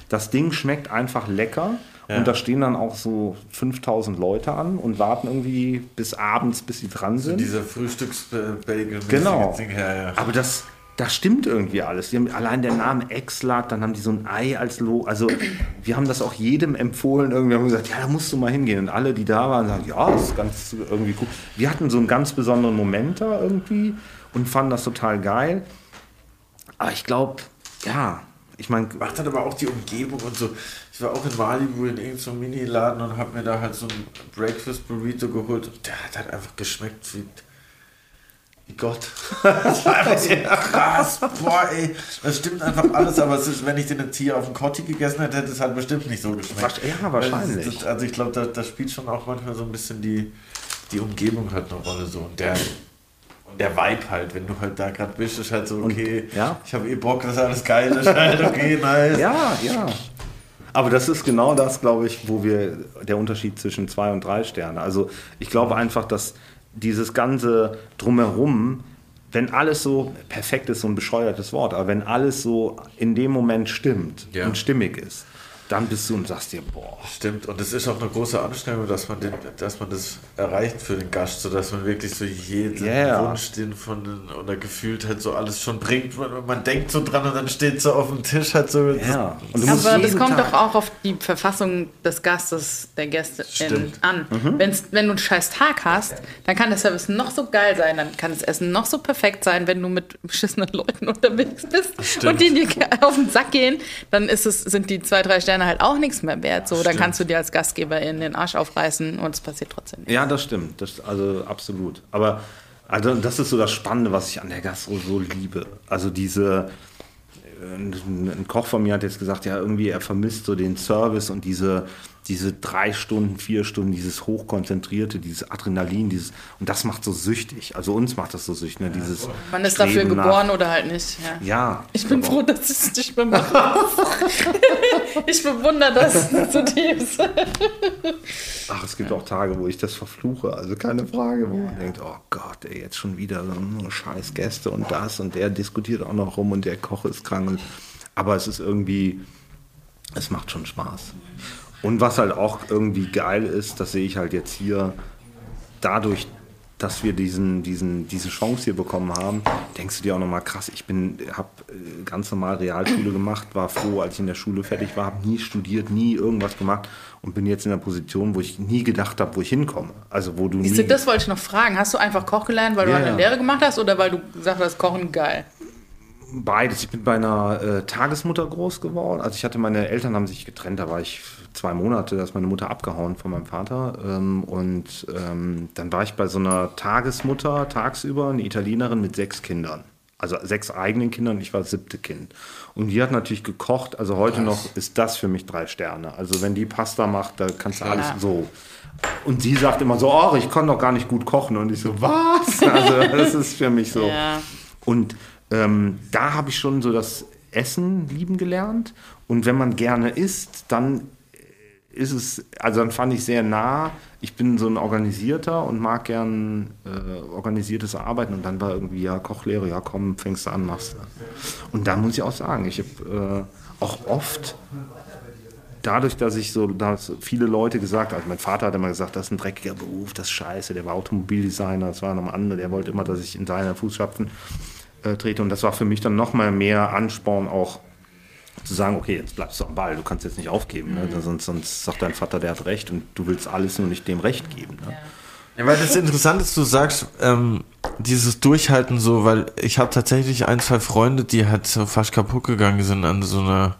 Das Ding schmeckt einfach lecker. Ja. Und da stehen dann auch so 5000 Leute an und warten irgendwie bis abends, bis sie dran sind. So dieser Frühstücksbagel. Genau. Ja, ja. Aber das, das stimmt irgendwie alles. Die haben allein der Name Exlat, dann haben die so ein Ei als Logo. Also wir haben das auch jedem empfohlen. Irgendwie haben gesagt, ja, da musst du mal hingehen. Und alle, die da waren, sagen, ja, das ist ganz irgendwie cool. Wir hatten so einen ganz besonderen Moment da irgendwie und fanden das total geil. Aber ich glaube, ja, ich meine, macht dann aber auch die Umgebung und so. ich war auch in Malibu in irgendeinem so Mini-Laden und habe mir da halt so ein Breakfast Burrito geholt der hat halt einfach geschmeckt wie Gott. <laughs> das war einfach so krass. Boah, ey. Das stimmt einfach alles, aber es ist, wenn ich den jetzt hier auf dem Kotti gegessen hätte, hätte es halt bestimmt nicht so geschmeckt. Ja, wahrscheinlich. Das, also ich glaube, da, da spielt schon auch manchmal so ein bisschen die, die Umgebung halt eine Rolle so. Und der, und der Vibe halt, wenn du halt da gerade bist, ist halt so, okay, Und, ja. ich habe eh Bock, das ist alles geil, das ist halt okay, <laughs> nice. Ja, ja. Aber das ist genau das, glaube ich, wo wir der Unterschied zwischen zwei und drei Sterne. Also ich glaube einfach, dass dieses ganze drumherum, wenn alles so perfekt ist, so ein bescheuertes Wort, aber wenn alles so in dem Moment stimmt Ja. und stimmig ist, dann bist du und sagst dir, boah, Stimmt, und es ist auch eine große Anstrengung, dass man, den, dass man das erreicht für den Gast, sodass man wirklich so jeden Ja. Wunsch, den von den, oder gefühlt halt so alles schon bringt. Man, man denkt so dran und dann steht so auf dem Tisch halt so. ja. Und du musst Aber das kommt Tag- doch auch auf die Verfassung des Gastes, der Gäste Stimmt. an. Mhm. Wenn's, wenn du einen scheiß Tag hast, dann kann der Service noch so geil sein, dann kann das Essen noch so perfekt sein, wenn du mit beschissenen Leuten <laughs> unterwegs bist Stimmt. und die dir auf den Sack gehen, dann ist es, sind die zwei, drei Sterne halt auch nichts mehr wert. So, dann Stimmt. kannst du dir als Gastgeber in den Arsch aufreißen und es passiert trotzdem nicht. Ja, das stimmt. Das, also absolut. Aber also das ist so das Spannende, was ich an der Gastro so liebe. Also diese. äh, Ein Koch von mir hat jetzt gesagt, ja, irgendwie er vermisst so den Service und diese, diese drei Stunden, vier Stunden, dieses hochkonzentrierte, dieses Adrenalin, dieses und das macht so süchtig. Also uns macht das so süchtig, ne? Dieses Man ist dafür Streben nach- geboren oder halt nicht. Ja. Ja. Ich bin froh, dass ich es nicht mehr mache. <laughs> ich bewundere das zutiefst. Ach, es gibt auch Tage, wo ich das verfluche, also keine Frage, wo man denkt, oh Gott, ey, jetzt schon wieder so nur scheiß Gäste und das und der diskutiert auch noch rum und der Koch ist krank. Aber es ist irgendwie, es macht schon Spaß. Und was halt auch irgendwie geil ist, das sehe ich halt jetzt hier, dadurch, dass wir diesen, diesen, diese Chance hier bekommen haben, denkst du dir auch nochmal krass, ich bin, habe ganz normal Realschule gemacht, war froh, als ich in der Schule fertig war, habe nie studiert, nie irgendwas gemacht und bin jetzt in der Position, wo ich nie gedacht habe, wo ich hinkomme. Also wo du nie... Siehst du, das wollte ich noch fragen. Hast du einfach Koch gelernt, weil du Ja, eine ja. Lehre gemacht hast oder weil du gesagt hast, Kochen geil? Beides. Ich bin bei einer äh, Tagesmutter groß geworden. Also ich hatte meine Eltern haben sich getrennt. Da war ich zwei Monate. Da ist meine Mutter abgehauen von meinem Vater. Ähm, und ähm, dann war ich bei so einer Tagesmutter tagsüber, eine Italienerin mit sechs Kindern. Also sechs eigenen Kindern. Ich war das siebte Kind. Und die hat natürlich gekocht. Also heute noch ist das für mich drei Sterne. Also wenn die Pasta macht, da kannst du alles so. Und sie sagt immer so, oh, ich kann doch gar nicht gut kochen. Und ich so, was? <laughs> Also das ist für mich so. Ja. Und ähm, da habe ich schon so das Essen lieben gelernt. Und wenn man gerne isst, dann ist es, also dann fand ich sehr nah. Ich bin so ein Organisierter und mag gern äh, organisiertes Arbeiten. Und dann war irgendwie, ja, Kochlehre, ja, komm, fängst du an, machst du. Und da muss ich auch sagen, ich habe äh, auch oft dadurch, dass ich so, dass viele Leute gesagt also mein Vater hat immer gesagt, das ist ein dreckiger Beruf, das ist scheiße, der war Automobildesigner, das war noch ein anderer, der wollte immer, dass ich in seine Fußstapfen äh, trete und das war für mich dann nochmal mehr Ansporn auch zu sagen, okay, jetzt bleibst du am Ball, du kannst jetzt nicht aufgeben, ne? sonst, sonst sagt dein Vater, der hat recht und du willst alles nur nicht dem Recht geben. Ne? Ja, weil das Interessante ist, du sagst, ähm, dieses Durchhalten so, weil ich habe tatsächlich ein, zwei Freunde, die halt so fast kaputt gegangen sind an so einer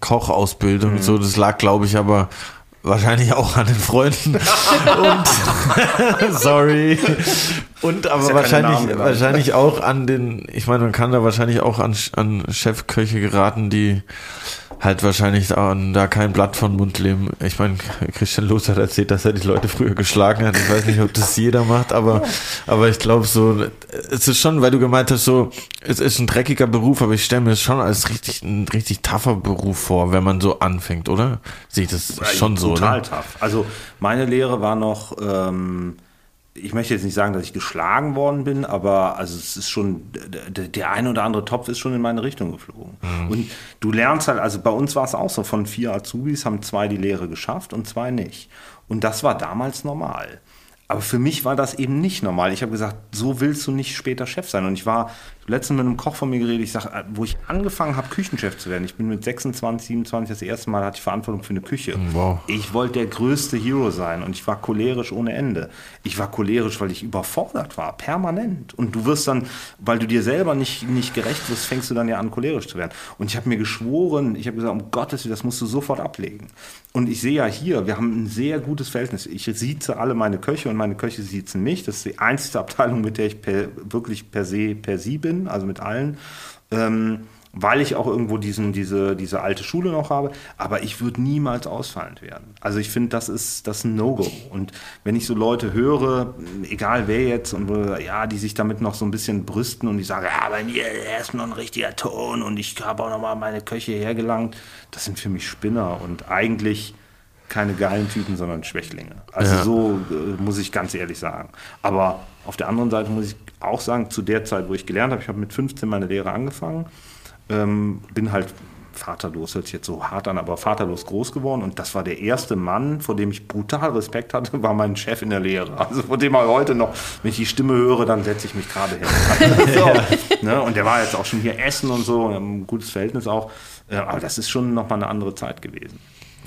Kochausbildung und so. Das lag, glaube ich, aber wahrscheinlich auch an den Freunden. <laughs> und <laughs> sorry. Und aber ja wahrscheinlich, wahrscheinlich auch an den, ich meine, man kann da wahrscheinlich auch an, an Chefköche geraten, die halt wahrscheinlich an, da kein Blatt von Mund leben. Ich meine, Christian Loos hat erzählt, dass er die Leute früher geschlagen hat. Ich weiß nicht, ob das jeder macht, aber, aber ich glaube so, es ist schon, weil du gemeint hast, so, es ist ein dreckiger Beruf, aber ich stelle mir es schon als richtig, ein richtig tougher Beruf vor, wenn man so anfängt, oder? Sehe ich das schon so, Total oder? tough. Also meine Lehre war noch, ähm, ich möchte jetzt nicht sagen, dass ich geschlagen worden bin, aber also es ist schon, der, der ein oder andere Topf ist schon in meine Richtung geflogen. Und du lernst halt, also bei uns war es auch so, von vier Azubis haben zwei die Lehre geschafft und zwei nicht. Und das war damals normal. Aber für mich war das eben nicht normal. Ich habe gesagt, so willst du nicht später Chef sein. Und ich war, letztens mit einem Koch von mir geredet, ich sage, wo ich angefangen habe, Küchenchef zu werden. Ich bin mit 26, 27 das erste Mal, hatte ich Verantwortung für eine Küche. Wow. Ich wollte der größte Hero sein und ich war cholerisch ohne Ende. Ich war cholerisch, weil ich überfordert war, permanent. Und du wirst dann, weil du dir selber nicht, nicht gerecht wirst, fängst du dann ja an, cholerisch zu werden. Und ich habe mir geschworen, ich habe gesagt, um Gottes Willen, das musst du sofort ablegen. Und ich sehe ja hier, wir haben ein sehr gutes Verhältnis. Ich sieze alle meine Köche und meine Köche siezen mich. Das ist die einzige Abteilung, mit der ich per, wirklich per se, per sie bin, also mit allen. Ähm, weil ich auch irgendwo diesen, diese, diese alte Schule noch habe. Aber ich würde niemals ausfallend werden. Also ich finde, das ist, das ein No-Go. Und wenn ich so Leute höre, egal wer jetzt, und ja, die sich damit noch so ein bisschen brüsten und die sagen, ja, bei mir ist noch ein richtiger Ton und ich habe auch noch mal meine Köche hergelangt, das sind für mich Spinner und eigentlich keine geilen Typen, sondern Schwächlinge. Also Ja. so äh, muss ich ganz ehrlich sagen. Aber auf der anderen Seite muss ich auch sagen, zu der Zeit, wo ich gelernt habe, ich habe mit 15 meine Lehre angefangen, ähm, bin halt vaterlos, hört sich jetzt so hart an, aber vaterlos groß geworden und das war der erste Mann, vor dem ich brutal Respekt hatte, war mein Chef in der Lehre. Also vor dem ich heute noch, wenn ich die Stimme höre, dann setze ich mich gerade hin. <laughs> so, ne? Und der war jetzt auch schon hier essen und so, ein gutes Verhältnis auch. Äh, Aber das ist schon nochmal eine andere Zeit gewesen.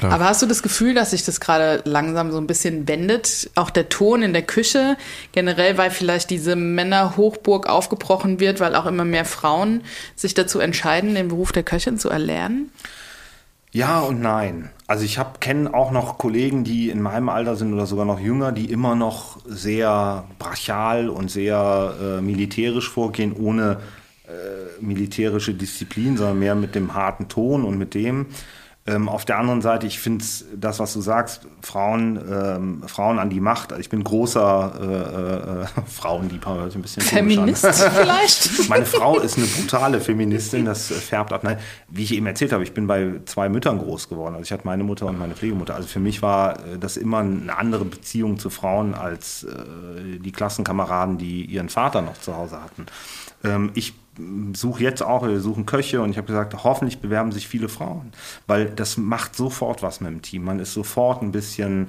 Aber hast du das Gefühl, dass sich das gerade langsam so ein bisschen wendet? Auch der Ton in der Küche, generell, weil vielleicht diese Männerhochburg aufgebrochen wird, weil auch immer mehr Frauen sich dazu entscheiden, den Beruf der Köchin zu erlernen? Ja und nein. Also ich habe kenne auch noch Kollegen, die in meinem Alter sind oder sogar noch jünger, die immer noch sehr brachial und sehr äh, militärisch vorgehen, ohne äh, militärische Disziplin, sondern mehr mit dem harten Ton und mit dem. Ähm, auf der anderen Seite, ich finde das, was du sagst, Frauen, ähm, Frauen an die Macht. Also ich bin großer äh, äh, <laughs> Frauenliebhaber, ein bisschen. Feminist <laughs> vielleicht? Meine Frau ist eine brutale Feministin, das färbt ab. Nein, wie ich eben erzählt habe, ich bin bei zwei Müttern groß geworden. Also ich hatte meine Mutter und meine Pflegemutter. Also für mich war äh, das immer eine andere Beziehung zu Frauen als äh, die Klassenkameraden, die ihren Vater noch zu Hause hatten. Ähm, ich suche jetzt auch, wir suchen Köche und ich habe gesagt, hoffentlich bewerben sich viele Frauen, weil das macht sofort was mit dem Team. Man ist sofort ein bisschen,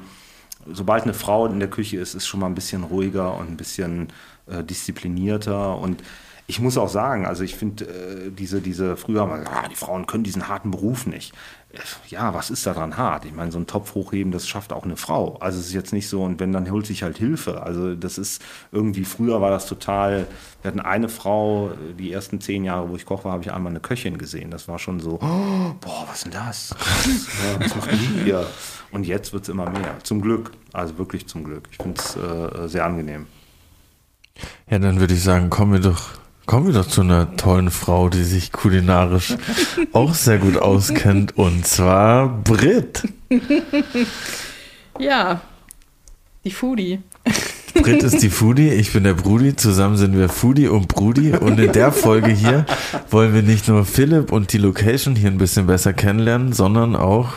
sobald eine Frau in der Küche ist, ist schon mal ein bisschen ruhiger und ein bisschen äh, disziplinierter und ich muss auch sagen, also ich finde äh, diese, diese früher mal, ah, die Frauen können diesen harten Beruf nicht. Äh, Ja, was ist daran hart? Ich meine, so ein Topf hochheben, das schafft auch eine Frau. Also es ist jetzt nicht so, und wenn, dann holt sich halt Hilfe. Also das ist irgendwie, früher war das total, wir hatten eine Frau, die ersten zehn Jahre, wo ich Koch war, habe ich einmal eine Köchin gesehen. Das war schon so, oh, boah, was ist denn das? Krass, <laughs> ja, was machen die hier? Und jetzt wird es immer mehr. Zum Glück. Also wirklich zum Glück. Ich finde es äh, sehr angenehm. Ja, dann würde ich sagen, kommen wir doch, kommen wir doch zu einer tollen Frau, die sich kulinarisch <laughs> auch sehr gut auskennt, und zwar Brit. Ja, die Foodie. Brit ist die Foodie, ich bin der Brudi, zusammen sind wir Foodie und Brudi und in der Folge hier wollen wir nicht nur Philipp und die Location hier ein bisschen besser kennenlernen, sondern auch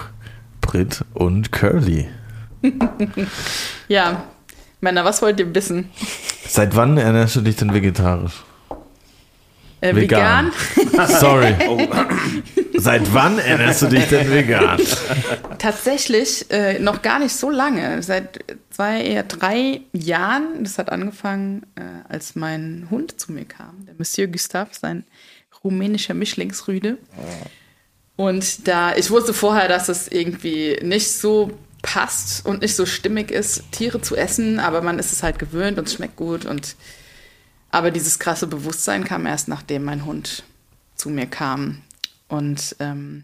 Brit und Curly. <laughs> Ja, Männer, was wollt ihr wissen? Seit wann ernährst du dich denn vegetarisch? Äh, Vegan. vegan? Sorry. Oh. <laughs> Seit wann ernährst du dich denn vegan? Tatsächlich äh, noch gar nicht so lange. Seit zwei, eher drei Jahren. Das hat angefangen, äh, als mein Hund zu mir kam. Der Monsieur Gustave, sein rumänischer Mischlingsrüde. Und da, ich wusste vorher, dass es irgendwie nicht so passt und nicht so stimmig ist, Tiere zu essen, aber man ist es halt gewöhnt und es schmeckt gut. Und aber dieses krasse Bewusstsein kam erst, nachdem mein Hund zu mir kam. Und ähm,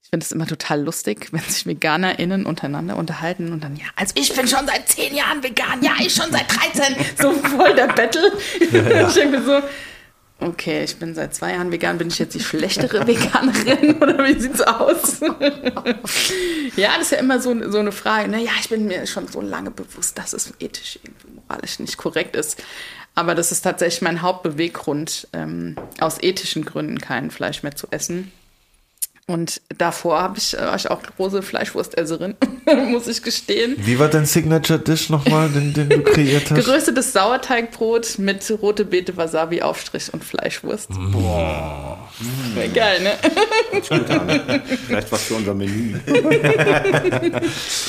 ich finde es immer total lustig, <laughs> wenn sich VeganerInnen untereinander unterhalten und dann, ja, also ich bin schon seit zehn Jahren vegan, ja, ich schon seit 13, so voll der Battle. <laughs> Ich denke mir so, okay, ich bin seit zwei Jahren vegan, bin ich jetzt die schlechtere Veganerin <laughs> oder wie sieht's aus? ja, das ist ja immer so, so eine Frage, ne? ja, ich bin mir schon so lange bewusst, dass es ethisch, irgendwie moralisch nicht korrekt ist. Aber das ist tatsächlich mein Hauptbeweggrund, ähm, aus ethischen Gründen kein Fleisch mehr zu essen. Und davor habe ich, war ich auch große Fleischwurstesserin, <laughs> muss ich gestehen. Wie war dein Signature-Dish nochmal, den, den du kreiert hast? Geröstetes Sauerteigbrot mit rote Beete, Wasabi, Aufstrich und Fleischwurst. Boah. Wäre geil, ne? Vielleicht was für unser Menü. <laughs>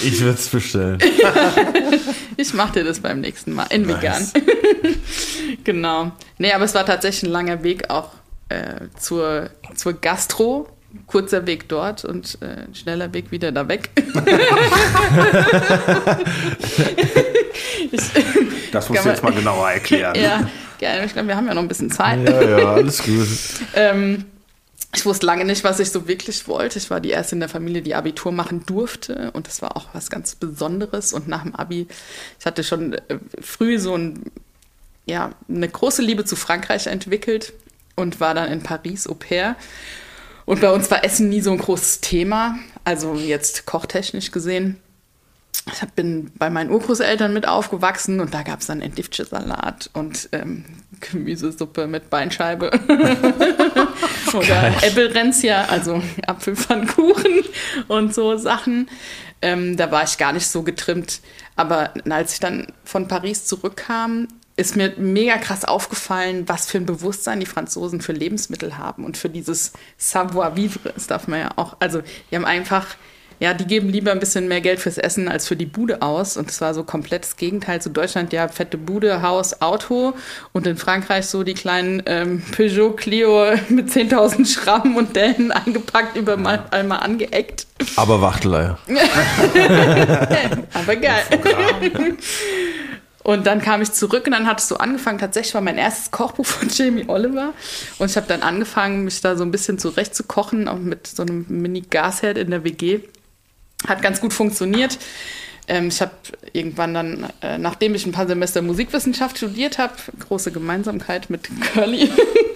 Ich würde es bestellen. <laughs> Ich mache dir das beim nächsten Mal in vegan. genau. Nee, aber es war tatsächlich ein langer Weg auch äh, zur, zur Gastro. Kurzer Weg dort und äh, ein schneller Weg wieder da weg. ich, <laughs> Das musst du jetzt man- mal genauer erklären. ja, gerne. Ich glaube, wir haben ja noch ein bisschen Zeit. Ja, ja, alles gut. Ähm, ich wusste lange nicht, was ich so wirklich wollte. Ich war die erste in der Familie, die Abitur machen durfte. Und das war auch was ganz Besonderes. Und nach dem Abi, ich hatte schon äh, früh so ein, ja, eine große Liebe zu Frankreich entwickelt und war dann in Paris Au pair. Und bei uns war Essen nie so ein großes Thema. Also jetzt kochtechnisch gesehen. Ich bin bei meinen Urgroßeltern mit aufgewachsen und da gab es dann Entdiftche-Salat und ähm, Gemüsesuppe mit Beinscheibe. <laughs> Oder Äppelrenzia, also Apfelpfannkuchen und so Sachen. Ähm, da war ich gar nicht so getrimmt. Aber als ich dann von Paris zurückkam, ist mir mega krass aufgefallen, was für ein Bewusstsein die Franzosen für Lebensmittel haben und für dieses Savoir-vivre. Das darf man ja auch. Also, die haben einfach, ja, die geben lieber ein bisschen mehr Geld fürs Essen als für die Bude aus. Und es war so komplett das Gegenteil zu Deutschland. Ja, fette Bude, Haus, Auto. Und in Frankreich so die kleinen ähm, Peugeot Clio <laughs> mit 10.000 Schrammen und Dellen eingepackt, über mal einmal angeeckt. Aber Wachteleier. <laughs> Aber geil. <laughs> Und dann kam ich zurück und dann hat es so angefangen. Tatsächlich war mein erstes Kochbuch von <laughs> Jamie Oliver. Und ich habe dann angefangen, mich da so ein bisschen zurecht zu kochen, auch mit so einem Mini-Gasherd in der WG. Hat ganz gut funktioniert. Ähm, ich habe irgendwann dann, äh, nachdem ich ein paar Semester Musikwissenschaft studiert habe, große Gemeinsamkeit mit Curly,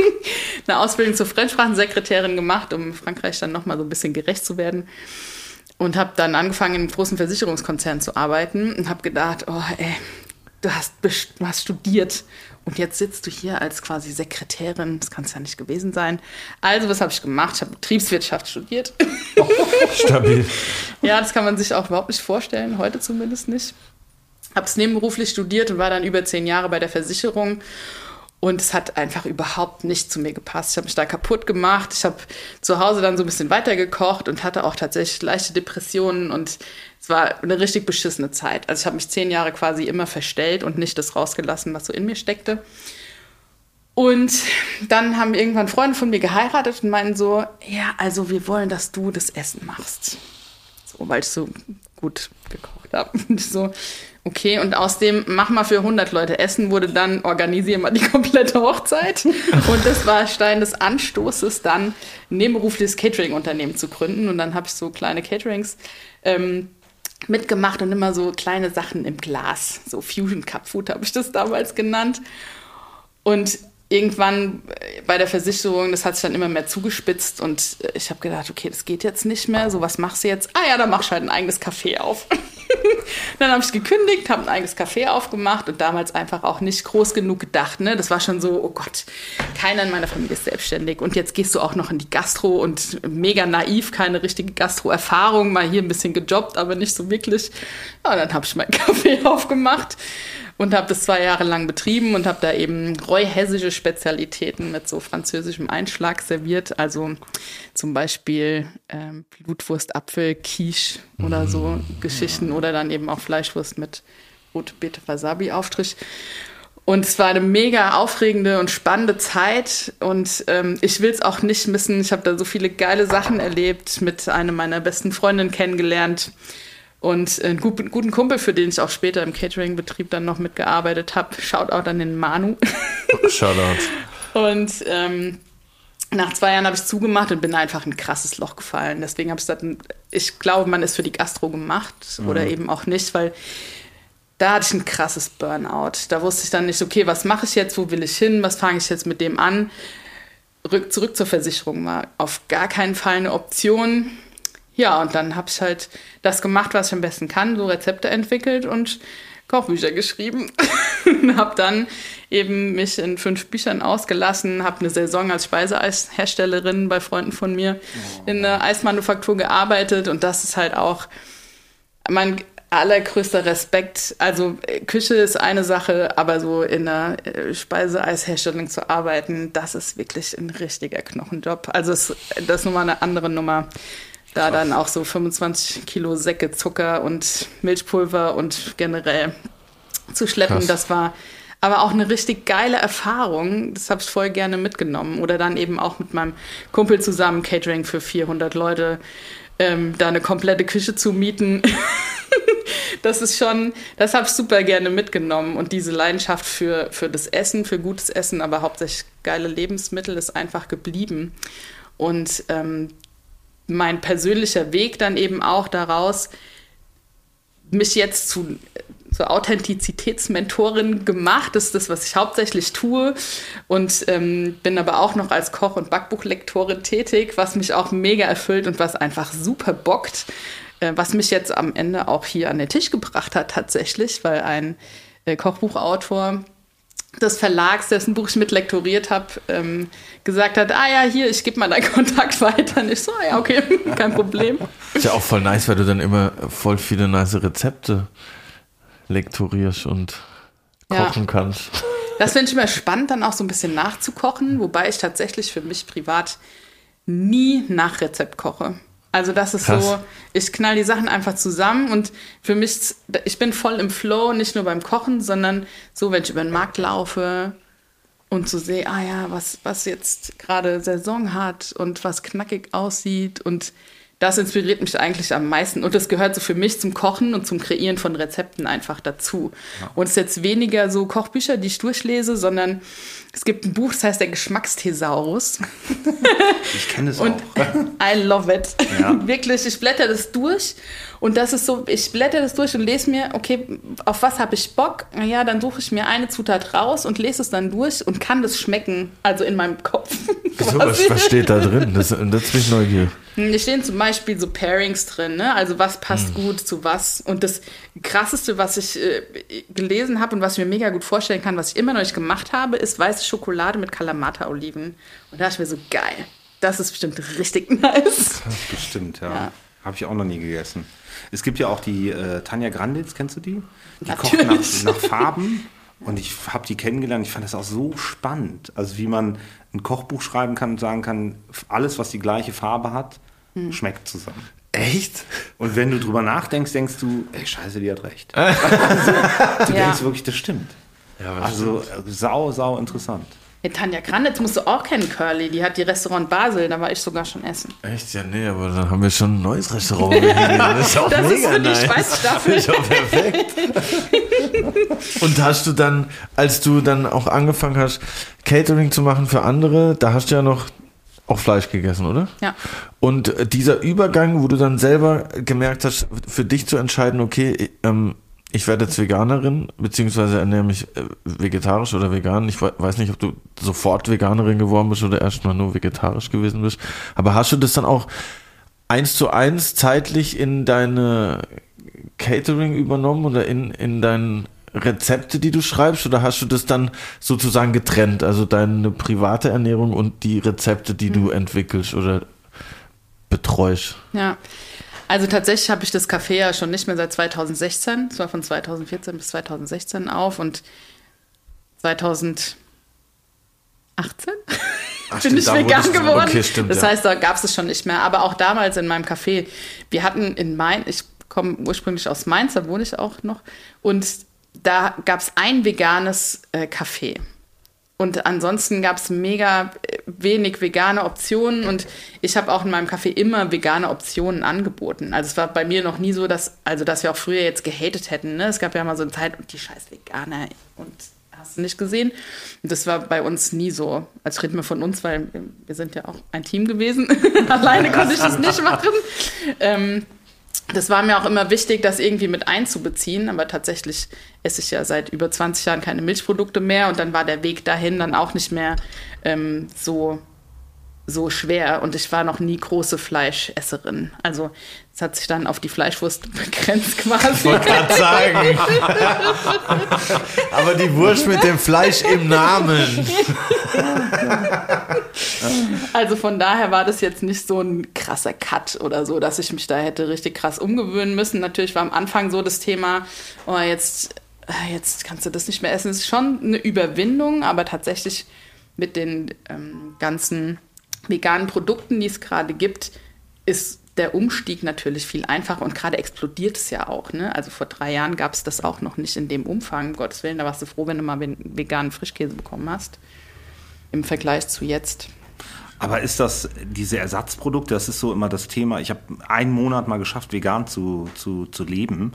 <laughs> eine Ausbildung zur Fremdsprachensekretärin gemacht, um Frankreich dann nochmal so ein bisschen gerecht zu werden und habe dann angefangen, in einem großen Versicherungskonzern zu arbeiten und habe gedacht, oh ey, du hast, du hast studiert und jetzt sitzt du hier als quasi Sekretärin, das kann es ja nicht gewesen sein. Also, was habe ich gemacht? Ich habe Betriebswirtschaft studiert. Stabil. <laughs> ja, das kann man sich auch überhaupt nicht vorstellen, heute zumindest nicht. Habe es nebenberuflich studiert und war dann über zehn Jahre bei der Versicherung. Und es hat einfach überhaupt nicht zu mir gepasst. Ich habe mich da kaputt gemacht. Ich habe zu Hause dann so ein bisschen weitergekocht und hatte auch tatsächlich leichte Depressionen. Und es war eine richtig beschissene Zeit. Also ich habe mich zehn Jahre quasi immer verstellt und nicht das rausgelassen, was so in mir steckte. Und dann haben irgendwann Freunde von mir geheiratet und meinen so, ja, also wir wollen, dass du das Essen machst. So, weil ich so gut gekocht habe. <laughs> Und so, okay, und aus dem mach mal für 100 Leute Essen wurde dann organisier mal die <laughs> komplette Hochzeit. Und das war Stein des Anstoßes, dann ein nebenberufliches Catering-Unternehmen zu gründen. Und dann habe ich so kleine Caterings ähm, mitgemacht und immer so kleine Sachen im Glas. So Fusion Cup Food habe ich das damals genannt. Und irgendwann bei der Versicherung, das hat sich dann immer mehr zugespitzt und ich habe gedacht, okay, das geht jetzt nicht mehr. So, was machst du jetzt? Ah ja, dann mach ich halt ein eigenes Café auf. <laughs> dann habe ich gekündigt, habe ein eigenes Café aufgemacht und damals einfach auch nicht groß genug gedacht. Ne? Das war schon so, oh Gott, keiner in meiner Familie ist selbstständig und jetzt gehst du auch noch in die Gastro und mega naiv, keine richtige Gastro-Erfahrung, mal hier ein bisschen gejobbt, aber nicht so wirklich. Ja, dann habe ich mein <laughs> Café aufgemacht und habe das zwei Jahre lang betrieben und habe da eben reuhessische Spezialitäten mit so französischem Einschlag serviert. Also zum Beispiel ähm, Blutwurst, Apfel, Quiche oder so Geschichten oder dann eben auch Fleischwurst mit rote Beete, Wasabi-Aufstrich. Und es war eine mega aufregende und spannende Zeit und ähm, ich will es auch nicht missen. Ich habe da so viele geile Sachen erlebt, mit einer meiner besten Freundinnen kennengelernt und einen guten, Kumpel, für den ich auch später im Catering-Betrieb dann noch mitgearbeitet habe. Shoutout an den Manu. Shoutout. <laughs> Und ähm, nach zwei Jahren habe ich zugemacht und bin einfach in ein krasses Loch gefallen. Deswegen habe ich gesagt, ich glaube, man ist für die Gastro gemacht oder eben auch nicht, weil da hatte ich ein krasses Burnout. Da wusste ich dann nicht, okay, was mache ich jetzt, wo will ich hin, was fange ich jetzt mit dem an? Rück, zurück zur Versicherung war auf gar keinen Fall eine Option. Ja, und dann habe ich halt das gemacht, was ich am besten kann, so Rezepte entwickelt und Kochbücher geschrieben. <laughs> und habe dann eben mich in fünf Büchern ausgelassen, habe eine Saison als Speiseeisherstellerin bei Freunden von mir in einer Eismanufaktur gearbeitet und das ist halt auch mein allergrößter Respekt. Also äh, Küche ist eine Sache, aber so in einer äh, Speiseeisherstellung zu arbeiten, das ist wirklich ein richtiger Knochenjob. Also das ist nochmal eine andere Nummer. Da dann auch so 25 Kilo Säcke Zucker und Milchpulver und generell zu schleppen, Krass. das war aber auch eine richtig geile Erfahrung. Das habe ich voll gerne mitgenommen. Oder dann eben auch mit meinem Kumpel zusammen Catering für 400 Leute, ähm, da eine komplette Küche zu mieten. <laughs> das ist schon, das habe ich super gerne mitgenommen. Und diese Leidenschaft für, für das Essen, für gutes Essen, aber hauptsächlich geile Lebensmittel ist einfach geblieben. Und ähm, mein persönlicher Weg dann eben auch daraus, mich jetzt zu zur Authentizitätsmentorin gemacht. Das ist das, was ich hauptsächlich tue. Und ähm, bin aber auch noch als Koch- und Backbuchlektorin tätig, was mich auch mega erfüllt und was einfach super bockt. Äh, was mich jetzt am Ende auch hier an den Tisch gebracht hat, tatsächlich, weil ein äh, Kochbuchautor des Verlags, dessen Buch ich mit lektoriert habe, ähm, gesagt hat, ah ja, hier, ich gebe mal deinen <laughs> Kontakt weiter. Und ich so, ah ja, okay, <laughs> kein Problem. Ist ja auch voll nice, weil du dann immer voll viele nice Rezepte lektorierst und kochen ja. kannst. Das finde ich immer spannend, dann auch so ein bisschen nachzukochen, wobei ich tatsächlich für mich privat nie nach Rezept koche. Also das ist Krass. so, ich knall die Sachen einfach zusammen und für mich, ich bin voll im Flow, nicht nur beim Kochen, sondern so, wenn ich über den Markt laufe und so sehe, ah ja, was, was jetzt gerade Saison hat und was knackig aussieht und das inspiriert mich eigentlich am meisten. Und das gehört so für mich zum Kochen und zum Kreieren von Rezepten einfach dazu. Ja. Und es ist jetzt weniger so Kochbücher, die ich durchlese, sondern es gibt ein Buch, das heißt der Geschmacksthesaurus. <laughs> Ich kenne es auch. <laughs> I love it. Ja. <laughs> Wirklich, ich blätter das durch und das ist so, ich blätter das durch und lese mir, okay, auf was habe ich Bock? Ja, dann suche ich mir eine Zutat raus und lese es dann durch und kann das schmecken, also in meinem Kopf. so, was, was steht da drin? Das, das bin ich neugierig. Hm, da stehen zum Beispiel so Pairings drin, ne? also was passt hm. gut zu was. Und das Krasseste, was ich äh, gelesen habe und was ich mir mega gut vorstellen kann, was ich immer noch nicht gemacht habe, ist weiße Schokolade mit Kalamata-Oliven. Und da dachte ich mir so, geil, das ist bestimmt richtig nice. Bestimmt, ja. ja. Habe ich auch noch nie gegessen. Es gibt ja auch die äh, Tanja Granditz, kennst du die? Die Natürlich. kocht nach, nach Farben. Und ich habe die kennengelernt. Ich fand das auch so spannend. Also wie man ein Kochbuch schreiben kann und sagen kann, alles, was die gleiche Farbe hat, hm. schmeckt zusammen. Echt? Und wenn du drüber nachdenkst, denkst du, ey, scheiße, die hat recht. <laughs> also, du ja. denkst wirklich, das stimmt. Ja, also stimmt. sau, sau interessant. Ja, Tanja Kranitz musst du auch kennen, Curly. Die hat die Restaurant Basel, da war ich sogar schon essen. Echt? Ja, nee, aber dann haben wir schon ein neues Restaurant. <laughs> das ist auch das mega ist für nice. die Speisstaffel. Das ist auch perfekt. Und hast du dann, als du dann auch angefangen hast, Catering zu machen für andere, da hast du ja noch auch Fleisch gegessen, oder? Ja. Und dieser Übergang, wo du dann selber gemerkt hast, für dich zu entscheiden, okay, ähm, ich werde jetzt Veganerin, beziehungsweise ernähre mich äh, vegetarisch oder vegan. Ich weiß nicht, ob du sofort Veganerin geworden bist oder erstmal nur vegetarisch gewesen bist. Aber hast du das dann auch eins zu eins zeitlich in deine Catering übernommen oder in, in deine Rezepte, die du schreibst, oder hast du das dann sozusagen getrennt? Also deine private Ernährung und die Rezepte, die mhm. du entwickelst oder betreust? Ja. Also tatsächlich habe ich das Café ja schon nicht mehr seit 2016. Es war von 2014 bis 2016 auf und 2018 Ach, bin ich vegan geworden. Okay, stimmt, das ja. heißt, da gab es es schon nicht mehr. Aber auch damals in meinem Café, wir hatten in Main, ich komme ursprünglich aus Mainz, da wohne ich auch noch, und da gab es ein veganes äh, Café. Und ansonsten gab es mega äh, wenig vegane Optionen und ich habe auch in meinem Café immer vegane Optionen angeboten. Also es war bei mir noch nie so, dass, also dass wir auch früher jetzt gehatet hätten. Ne? Es gab ja mal so eine Zeit, die scheiß Veganer und hast du nicht gesehen. Und das war bei uns nie so. Als reden wir von uns, weil wir sind ja auch ein Team gewesen. <laughs> Alleine konnte ich das nicht machen. Ähm, das war mir auch immer wichtig, das irgendwie mit einzubeziehen, aber tatsächlich esse ich ja seit über 20 Jahren keine Milchprodukte mehr und dann war der Weg dahin dann auch nicht mehr ähm, so so schwer und ich war noch nie große Fleischesserin. Also es hat sich dann auf die Fleischwurst <laughs> begrenzt quasi. Ich wollte gerade sagen. Aber die Wurst mit dem Fleisch im Namen. also von daher war das jetzt nicht so ein krasser Cut oder so, dass ich mich da hätte richtig krass umgewöhnen müssen. Natürlich war am Anfang so das Thema, oh, jetzt, jetzt kannst du das nicht mehr essen. Es ist schon eine Überwindung, aber tatsächlich mit den ähm, ganzen veganen Produkten, die es gerade gibt, ist der Umstieg natürlich viel einfacher und gerade explodiert es ja auch. Ne? Also vor drei Jahren gab es das auch noch nicht in dem Umfang. Um Gottes Willen, da warst du froh, wenn du mal veganen Frischkäse bekommen hast. Im Vergleich zu jetzt. Aber ist das diese Ersatzprodukte, das ist so immer das Thema. Ich habe einen Monat mal geschafft, vegan zu, zu, zu leben.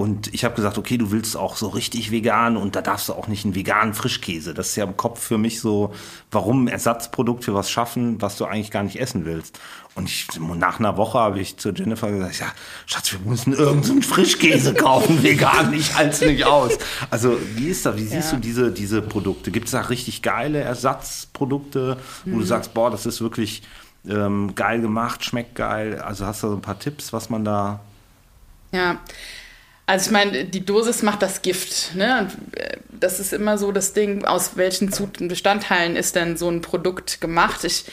Und ich habe gesagt, okay, du willst auch so richtig vegan und da darfst du auch nicht einen veganen Frischkäse. Das ist ja im Kopf für mich so, warum ein Ersatzprodukt für was schaffen, was du eigentlich gar nicht essen willst. Und ich, nach einer Woche habe ich zu Jennifer gesagt, ja, Schatz, wir müssen irgendeinen Frischkäse kaufen, <laughs> vegan, ich halte nicht aus. Also wie ist das? Wie siehst ja. du diese, diese Produkte? Gibt es da richtig geile Ersatzprodukte, wo mhm. du sagst, boah, das ist wirklich ähm, geil gemacht, schmeckt geil? Also hast du so ein paar Tipps, was man da... Ja, also ich meine, die Dosis macht das Gift. Ne? Äh, das ist immer so das Ding, aus welchen Bestandteilen ist denn so ein Produkt gemacht. Ich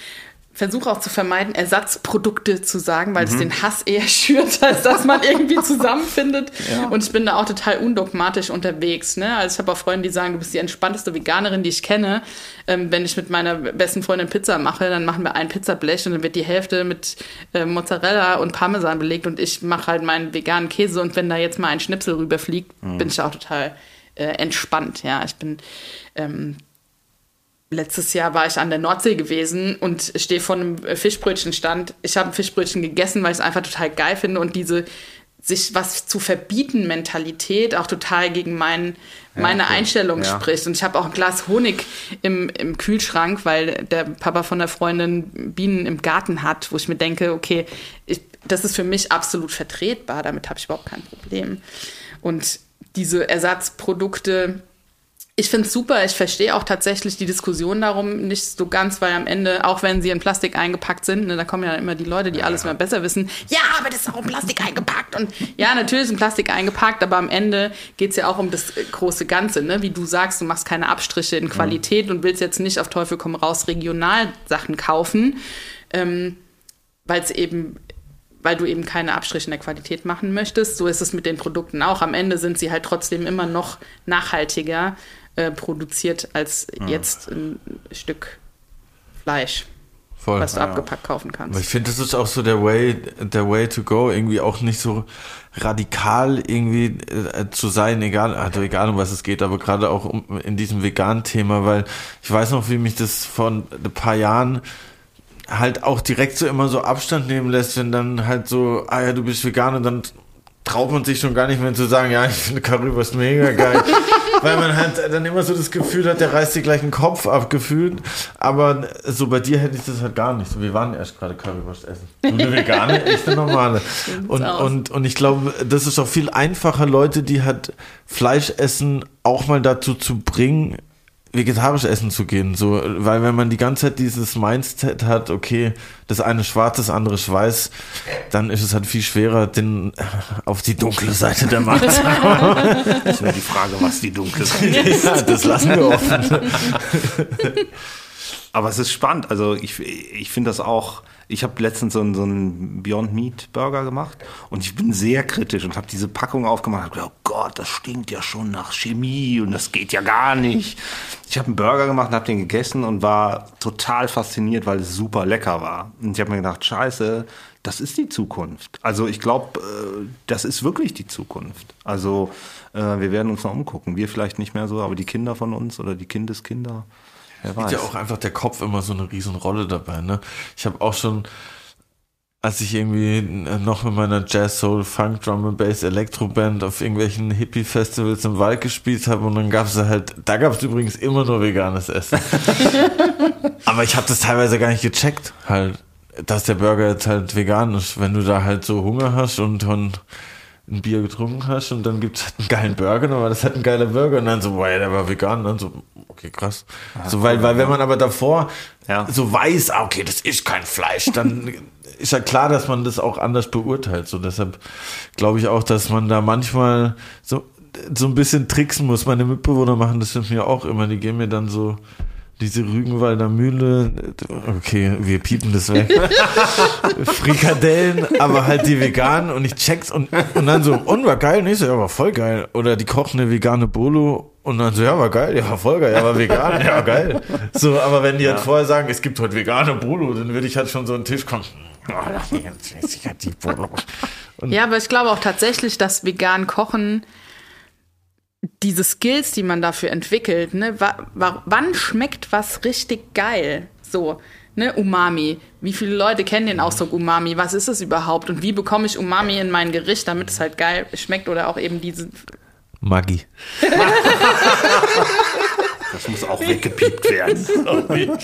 versuche auch zu vermeiden, Ersatzprodukte zu sagen, weil mhm. es den Hass eher <laughs> schürt, als dass man irgendwie <laughs> zusammenfindet. Ja. Und ich bin da auch total undogmatisch unterwegs. Ne? Also ich habe auch Freunde, die sagen, du bist die entspannteste Veganerin, die ich kenne. Ähm, wenn ich mit meiner besten Freundin Pizza mache, dann machen wir ein Pizzablech und dann wird die Hälfte mit äh, Mozzarella und Parmesan belegt und ich mache halt meinen veganen Käse und wenn da jetzt mal ein Schnipsel rüberfliegt, mhm. bin ich auch total äh, entspannt. Ja, ich bin ähm, letztes Jahr war ich an der Nordsee gewesen und stehe vor einem Fischbrötchenstand. Ich habe ein Fischbrötchen gegessen, weil ich es einfach total geil finde und diese sich was zu verbieten Mentalität auch total gegen mein, meine ja, Einstellung ja. spricht. Und ich habe auch ein Glas Honig im, im Kühlschrank, weil der Papa von der Freundin Bienen im Garten hat, wo ich mir denke, okay, ich, das ist für mich absolut vertretbar, damit habe ich überhaupt kein Problem. Und diese Ersatzprodukte, ich finde es super. Ich verstehe auch tatsächlich die Diskussion darum nicht so ganz, weil am Ende, auch wenn sie in Plastik eingepackt sind, ne, da kommen ja immer die Leute, die alles immer besser wissen. Ja, aber das ist auch in Plastik eingepackt. Und ja, natürlich ist in Plastik eingepackt, aber am Ende geht es ja auch um das große Ganze. Ne? Wie du sagst, du machst keine Abstriche in Qualität mhm. und willst jetzt nicht auf Teufel komm raus regional Sachen kaufen, ähm, weil es eben weil du eben keine Abstriche in der Qualität machen möchtest. So ist es mit den Produkten auch. Am Ende sind sie halt trotzdem immer noch nachhaltiger äh, produziert als ja. jetzt ein Stück Fleisch. Voll. was du ja. abgepackt kaufen kannst. Aber ich finde, das ist auch so der Way, der Way to go, irgendwie auch nicht so radikal irgendwie äh, zu sein, egal, also egal um was es geht, aber gerade auch um, in diesem veganen Thema, weil ich weiß noch, wie mich das vor ein paar Jahren halt auch direkt so immer so Abstand nehmen lässt, wenn dann halt so, ah ja, du bist vegan und dann traut man sich schon gar nicht mehr zu sagen, ja, ich finde Currywurst mega geil. <laughs> Weil man halt dann immer so das Gefühl hat, der reißt dir gleich den Kopf ab, gefühlt. Aber so bei dir hätte ich das halt gar nicht. So, wir waren erst gerade Currywurst essen. Du eine vegane, <laughs> ich eine normale. Und, und, und ich glaube, das ist auch viel einfacher, Leute, die halt Fleisch essen, auch mal dazu zu bringen, vegetarisch essen zu gehen. So, weil wenn man die ganze Zeit dieses Mindset hat, okay, das eine schwarz, das andere weiß, dann ist es halt viel schwerer, den auf die dunkle Seite der Macht zu kommen. <laughs> Das ist nur die Frage, was die dunkle Seite ist. Ja, das lassen wir offen. <laughs> Aber es ist spannend. Also ich, ich finde das auch ich habe letztens so einen, so einen Beyond Meat Burger gemacht und ich bin sehr kritisch und habe diese Packung aufgemacht und gedacht, oh Gott, das stinkt ja schon nach Chemie und das geht ja gar nicht. Ich habe einen Burger gemacht und habe den gegessen und war total fasziniert, weil es super lecker war. Und ich habe mir gedacht, scheiße, das ist die Zukunft. Also ich glaube, äh, das ist wirklich die Zukunft. Also äh, wir werden uns noch umgucken. Wir vielleicht nicht mehr so, aber die Kinder von uns oder die Kindeskinder. Wer weiß. ja auch einfach der Kopf immer so eine Riesenrolle dabei. Ne? Ich habe auch schon, als ich irgendwie noch mit meiner Jazz, Soul, Funk, Drum and Bass, Elektroband auf irgendwelchen Hippie-Festivals im Wald gespielt habe und dann gab es halt, da gab es übrigens immer nur veganes Essen. <laughs> Aber ich habe das teilweise gar nicht gecheckt, halt, dass der Burger jetzt halt vegan ist. Wenn du da halt so Hunger hast und, und ein Bier getrunken hast und dann gibt es halt einen geilen Burger, war das halt ein geiler Burger und dann so, boah, der war vegan und dann so, okay, krass. so, weil, weil wenn man aber davor Ja. so weiß, ah, okay, das ist kein Fleisch, dann <laughs> ist ja klar, dass man das auch anders beurteilt. So, deshalb glaube ich auch, dass man da manchmal so, so ein bisschen tricksen muss. Meine Mitbewohner machen das mit mir auch immer. Die gehen mir dann so diese Rügenwalder Mühle, okay, wir piepen das weg. <laughs> Frikadellen, aber halt die veganen und ich check's und, und dann so, und war geil, nee, so, ja, war voll geil. Oder die kochen eine vegane Bolo und dann so, ja, war geil, ja, war voll geil, ja, war vegan, ja, geil. So, aber wenn die halt vorher sagen, es gibt heute vegane Bolo, dann würde ich halt schon so den Tisch kommen. Oh, halt die Bolo. Und Ja, aber ich glaube auch tatsächlich, dass vegan Kochen diese Skills, die man dafür entwickelt, ne, wa wa wann schmeckt was richtig geil? So, ne, Umami. Wie viele Leute kennen den Ausdruck Umami? Was ist es überhaupt? Und wie bekomme ich Umami in mein Gericht, damit es halt geil schmeckt oder auch eben diese. Maggi. <laughs> Das muss auch weggepiept werden. <laughs>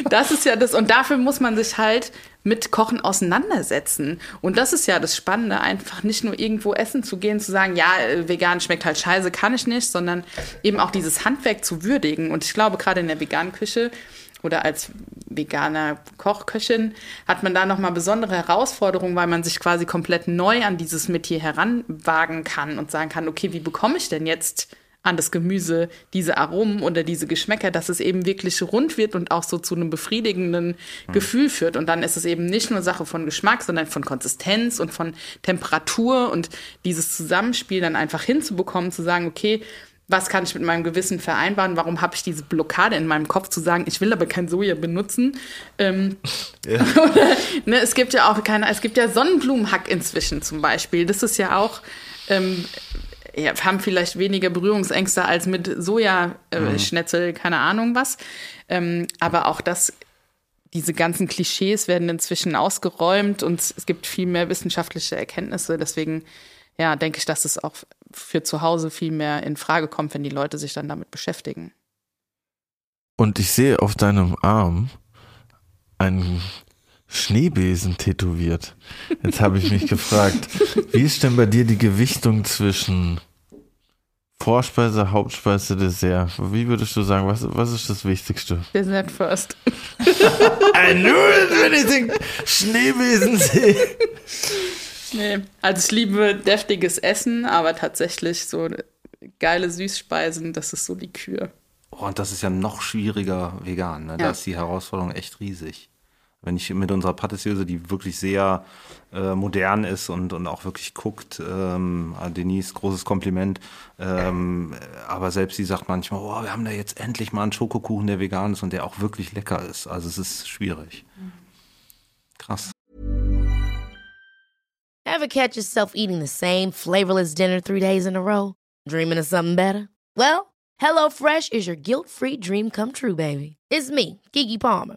<laughs> Das ist ja das, und dafür muss man sich halt mit Kochen auseinandersetzen. Und das ist ja das Spannende, einfach nicht nur irgendwo essen zu gehen, zu sagen, ja, äh, vegan schmeckt halt scheiße, kann ich nicht, sondern eben auch dieses Handwerk zu würdigen. Und ich glaube, gerade in der veganen Küche oder als veganer Kochköchin hat man da nochmal besondere Herausforderungen, weil man sich quasi komplett neu an dieses Metier heranwagen kann und sagen kann, okay, wie bekomme ich denn jetzt an das Gemüse diese Aromen oder diese Geschmäcker, dass es eben wirklich rund wird und auch so zu einem befriedigenden Gefühl führt. Und dann ist es eben nicht nur Sache von Geschmack, sondern von Konsistenz und von Temperatur und dieses Zusammenspiel dann einfach hinzubekommen, zu sagen, okay, was kann ich mit meinem Gewissen vereinbaren? Warum habe ich diese Blockade in meinem Kopf zu sagen, ich will aber kein Soja benutzen? Ähm, <laughs> oder, <laughs> ne, es gibt ja auch keine, es gibt ja Sonnenblumenhack inzwischen zum Beispiel. Das ist ja auch, ähm, ja, haben vielleicht weniger Berührungsängste als mit Sojaschnetzel, keine Ahnung was. Ähm, aber auch das, diese ganzen Klischees werden inzwischen ausgeräumt und es gibt viel mehr wissenschaftliche Erkenntnisse. Deswegen, ja, denke ich, dass es auch für zu Hause viel mehr in Frage kommt, wenn die Leute sich dann damit beschäftigen. Und ich sehe auf deinem Arm einen Schneebesen tätowiert. Jetzt habe ich mich gefragt, wie ist denn bei dir die Gewichtung zwischen Vorspeise, Hauptspeise, Dessert? Wie würdest du sagen, was, was ist das Wichtigste? Dessert first. I knew it, wenn ich den Schneebesen sehe. Nee, also ich liebe deftiges Essen, aber tatsächlich so geile Süßspeisen, das ist so die Kür. Oh, und das ist ja noch schwieriger vegan. Ne? Da Ja. ist die Herausforderung echt riesig. Wenn ich mit unserer Patissiöse, die wirklich sehr äh, modern ist und, und auch wirklich guckt, ähm, an Denise, großes Kompliment. Ähm, aber selbst sie sagt manchmal, oh, wir haben da jetzt endlich mal einen Schokokuchen, der vegan ist und der auch wirklich lecker ist. Also es ist schwierig. Krass. Ever catch yourself eating the same flavorless dinner three days in a row? Dreaming of something better? Well, HelloFresh is your guilt free dream come true, baby. It's me, Kiki Palmer.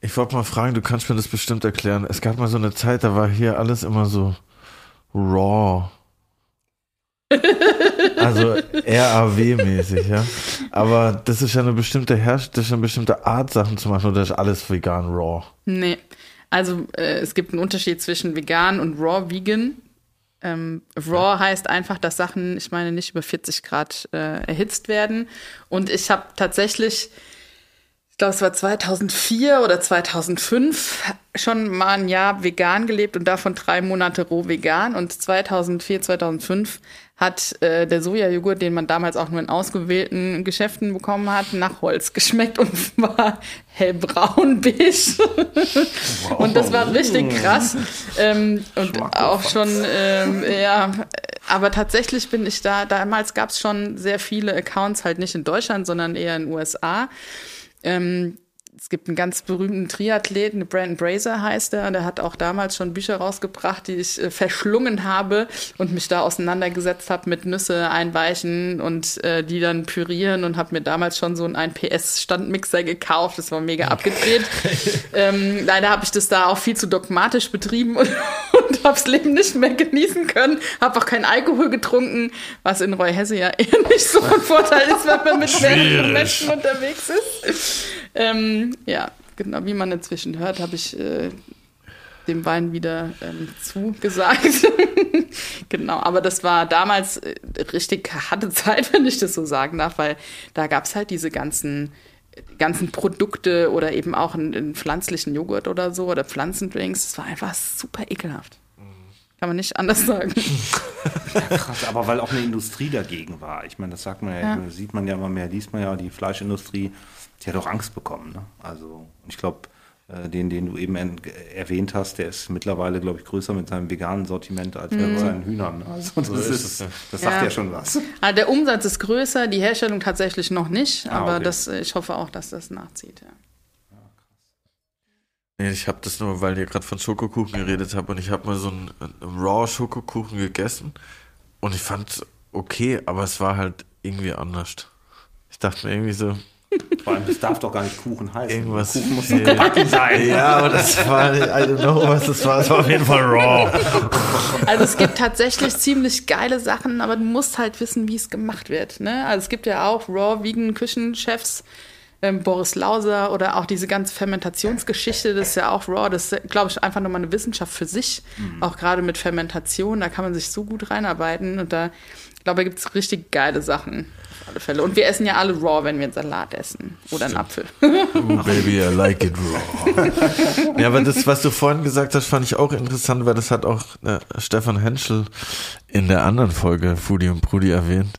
ich wollte mal fragen, du kannst mir das bestimmt erklären. Es gab mal so eine Zeit, da war hier alles immer so raw. Also RAW-mäßig, ja. Aber das ist ja eine bestimmte Herrsch das ist eine bestimmte Art, Sachen zu machen, oder ist alles vegan raw? Nee, also äh, es gibt einen Unterschied zwischen vegan und raw vegan. Ähm, raw heißt einfach, dass Sachen, ich meine, nicht über 40 Grad äh, erhitzt werden. Und ich habe tatsächlich, ich glaube, es war 2004 oder 2005 schon mal ein Jahr vegan gelebt und davon drei Monate roh vegan. Und 2004, 2005 hat äh, der Sojajoghurt, den man damals auch nur in ausgewählten Geschäften bekommen hat, nach Holz geschmeckt und <laughs> war hellbraun beige. Und das war richtig krass. Ähm, und auch schon, ähm, ja, aber tatsächlich bin ich da, damals gab es schon sehr viele Accounts, halt nicht in Deutschland, sondern eher in den USA. Ähm, es gibt einen ganz berühmten Triathleten, Brandon Brazer heißt er, der hat auch damals schon Bücher rausgebracht, die ich äh, verschlungen habe und mich da auseinandergesetzt habe mit Nüsse einweichen und äh, die dann pürieren und habe mir damals schon so einen 1PS-Standmixer gekauft. Das war mega abgedreht. <laughs> ähm, leider habe ich das da auch viel zu dogmatisch betrieben <laughs> und, und habe das Leben nicht mehr genießen können. Habe auch keinen Alkohol getrunken, was in Roy Hesse ja <laughs> eher nicht so ein Vorteil ist, wenn man mit mehreren Menschen unterwegs ist. Ähm, ja, genau, wie man inzwischen hört, habe ich äh, dem Wein wieder ähm, zugesagt. <laughs> genau, aber das war damals äh, richtig harte Zeit, <laughs> wenn ich das so sagen darf, weil da gab es halt diese ganzen ganzen Produkte oder eben auch einen, pflanzlichen Joghurt oder so oder Pflanzendrinks. Das war einfach super ekelhaft. Kann man nicht anders sagen. <laughs> Ja, krass, aber weil auch eine Industrie dagegen war. Ich meine, das sagt man ja, ja. sieht man ja immer mehr, liest man ja, die Fleischindustrie die hat auch Angst bekommen. Ne? Also ich glaube, äh, den, den du eben erwähnt hast, der ist mittlerweile, glaube ich, größer mit seinem veganen Sortiment als mit mhm. seinen Hühnern. Ne? Also das, so ist, ist, das sagt ja. ja. schon was. Also der Umsatz ist größer, die Herstellung tatsächlich noch nicht, ah, aber okay. das, ich hoffe auch, dass das nachzieht. Ja. Nee, ich habe das nur, weil ihr gerade von Schokokuchen geredet habt und ich habe mal so einen, einen Raw Schokokuchen gegessen und ich fand okay, aber es war halt irgendwie anders. Ich dachte mir irgendwie so, vor allem, das darf doch gar nicht Kuchen heißen. Irgendwas Kuchen muss doch gebacken sein. Ja, aber das war, I don't know, was das war. Es war auf jeden Fall raw. Also es gibt tatsächlich ziemlich geile Sachen, aber du musst halt wissen, wie es gemacht wird. Ne? Also es gibt ja auch raw vegan Küchenchefs, ähm, Boris Lauser oder auch diese ganze Fermentationsgeschichte, das ist ja auch raw. Das ist, glaube ich, einfach nochmal eine Wissenschaft für sich. Mhm. Auch gerade mit Fermentation, da kann man sich so gut reinarbeiten und da, glaube, da gibt es richtig geile Sachen alle Fälle. Und wir essen ja alle raw, wenn wir einen Salat essen. Oder einen Apfel. Oh, baby, I like it raw. <laughs> ja, aber das, was du vorhin gesagt hast, fand ich auch interessant, weil das hat auch äh, Stefan Henschel in der anderen Folge Foodie und Brudi erwähnt,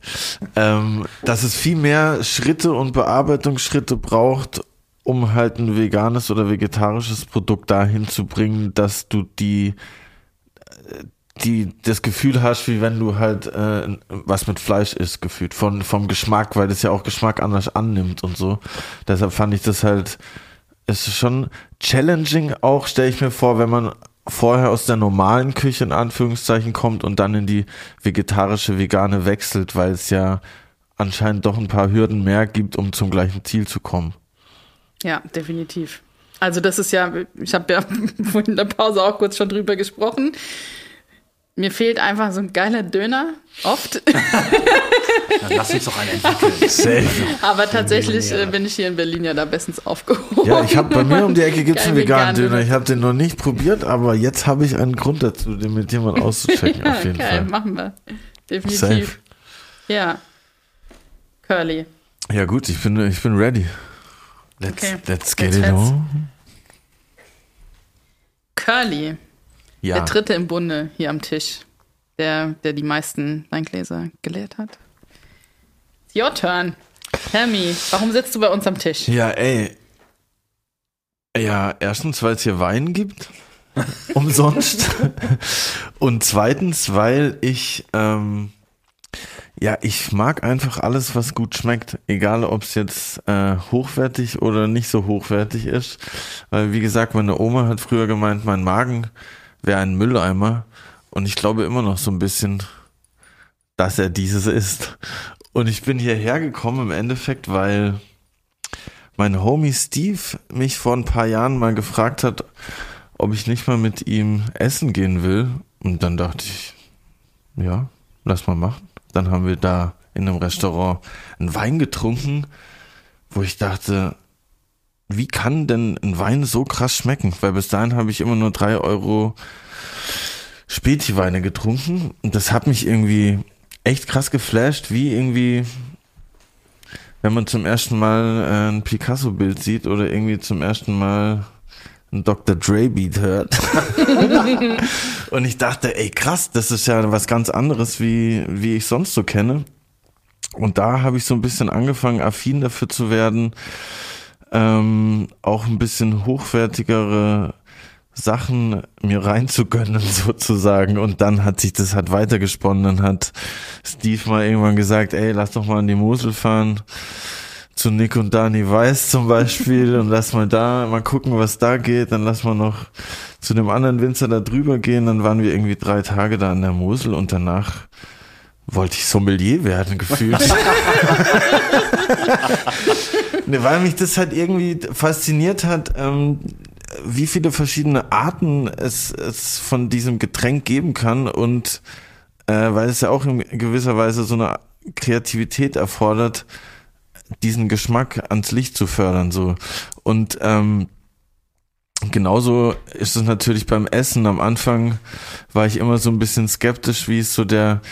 ähm, dass es viel mehr Schritte und Bearbeitungsschritte braucht, um halt ein veganes oder vegetarisches Produkt dahin zu bringen, dass du die äh, die das Gefühl hast, wie wenn du halt äh, was mit Fleisch isst, gefühlt. Von, vom Geschmack, weil das ja auch Geschmack anders annimmt und so. Deshalb fand ich das halt, ist schon challenging auch, stelle ich mir vor, wenn man vorher aus der normalen Küche in Anführungszeichen kommt und dann in die vegetarische, vegane wechselt, weil es ja anscheinend doch ein paar Hürden mehr gibt, um zum gleichen Ziel zu kommen. Ja, definitiv. Also das ist ja, ich habe ja <laughs> vorhin in der Pause auch kurz schon drüber gesprochen. Mir fehlt einfach so ein geiler Döner, oft. <laughs> Dann lass uns doch einen entwickeln. Aber tatsächlich äh, bin ich hier in Berlin ja da bestens aufgehoben. Ja, ich habe bei mir um die Ecke gibt's einen veganen Döner. Ich habe den noch nicht probiert, aber jetzt habe ich einen Grund dazu, den mit jemand <laughs> auszuchecken. auf jeden geil, Fall. machen wir. Definitiv. Safe. Ja. Curly. Ja gut, ich bin, ich bin ready. Let's, okay. let's get let's it on. Curly. Ja. Der dritte im Bunde hier am Tisch, der, der die meisten Weingläser geleert hat. It's your turn. Me, warum sitzt du bei uns am Tisch? Ja, ey. Ja, erstens, weil es hier Wein gibt. <laughs> umsonst. Und zweitens, weil ich ähm, ja, ich mag einfach alles, was gut schmeckt, egal ob es jetzt äh, hochwertig oder nicht so hochwertig ist. Weil, wie gesagt, meine Oma hat früher gemeint, mein Magen wäre ein Mülleimer. Und ich glaube immer noch so ein bisschen, dass er dieses ist. Und ich bin hierher gekommen im Endeffekt, weil mein Homie Steve mich vor ein paar Jahren mal gefragt hat, ob ich nicht mal mit ihm essen gehen will. Und dann dachte ich, ja, lass mal machen. Dann haben wir da in einem Restaurant einen Wein getrunken, wo ich dachte, wie kann denn ein Wein so krass schmecken? Weil bis dahin habe ich immer nur drei Euro Späti-Weine getrunken. Und das hat mich irgendwie echt krass geflasht, wie irgendwie, wenn man zum ersten Mal äh, ein Picasso-Bild sieht oder irgendwie zum ersten Mal ein Dr. Dre-Beat hört. <laughs> und ich dachte, ey krass, das ist ja was ganz anderes, wie, wie ich sonst so kenne. Und da habe ich so ein bisschen angefangen, affin dafür zu werden, ähm, auch ein bisschen hochwertigere Sachen mir reinzugönnen <laughs> sozusagen und dann hat sich das halt weitergesponnen, dann hat Steve mal irgendwann gesagt, ey, lass doch mal in die Mosel fahren zu Nick und Dani Weiß zum Beispiel und lass mal da, mal gucken, was da geht. Dann lass mal noch zu dem anderen Winzer da drüber gehen. Dann waren wir irgendwie drei Tage da an der Mosel und danach wollte ich Sommelier werden, gefühlt. <laughs> ne, weil mich das halt irgendwie fasziniert hat, ähm, wie viele verschiedene Arten es, es von diesem Getränk geben kann und äh, weil es ja auch in gewisser Weise so eine Kreativität erfordert, diesen Geschmack ans Licht zu fördern. so Und ähm, genauso ist es natürlich beim Essen. Am Anfang war ich immer so ein bisschen skeptisch, wie es so der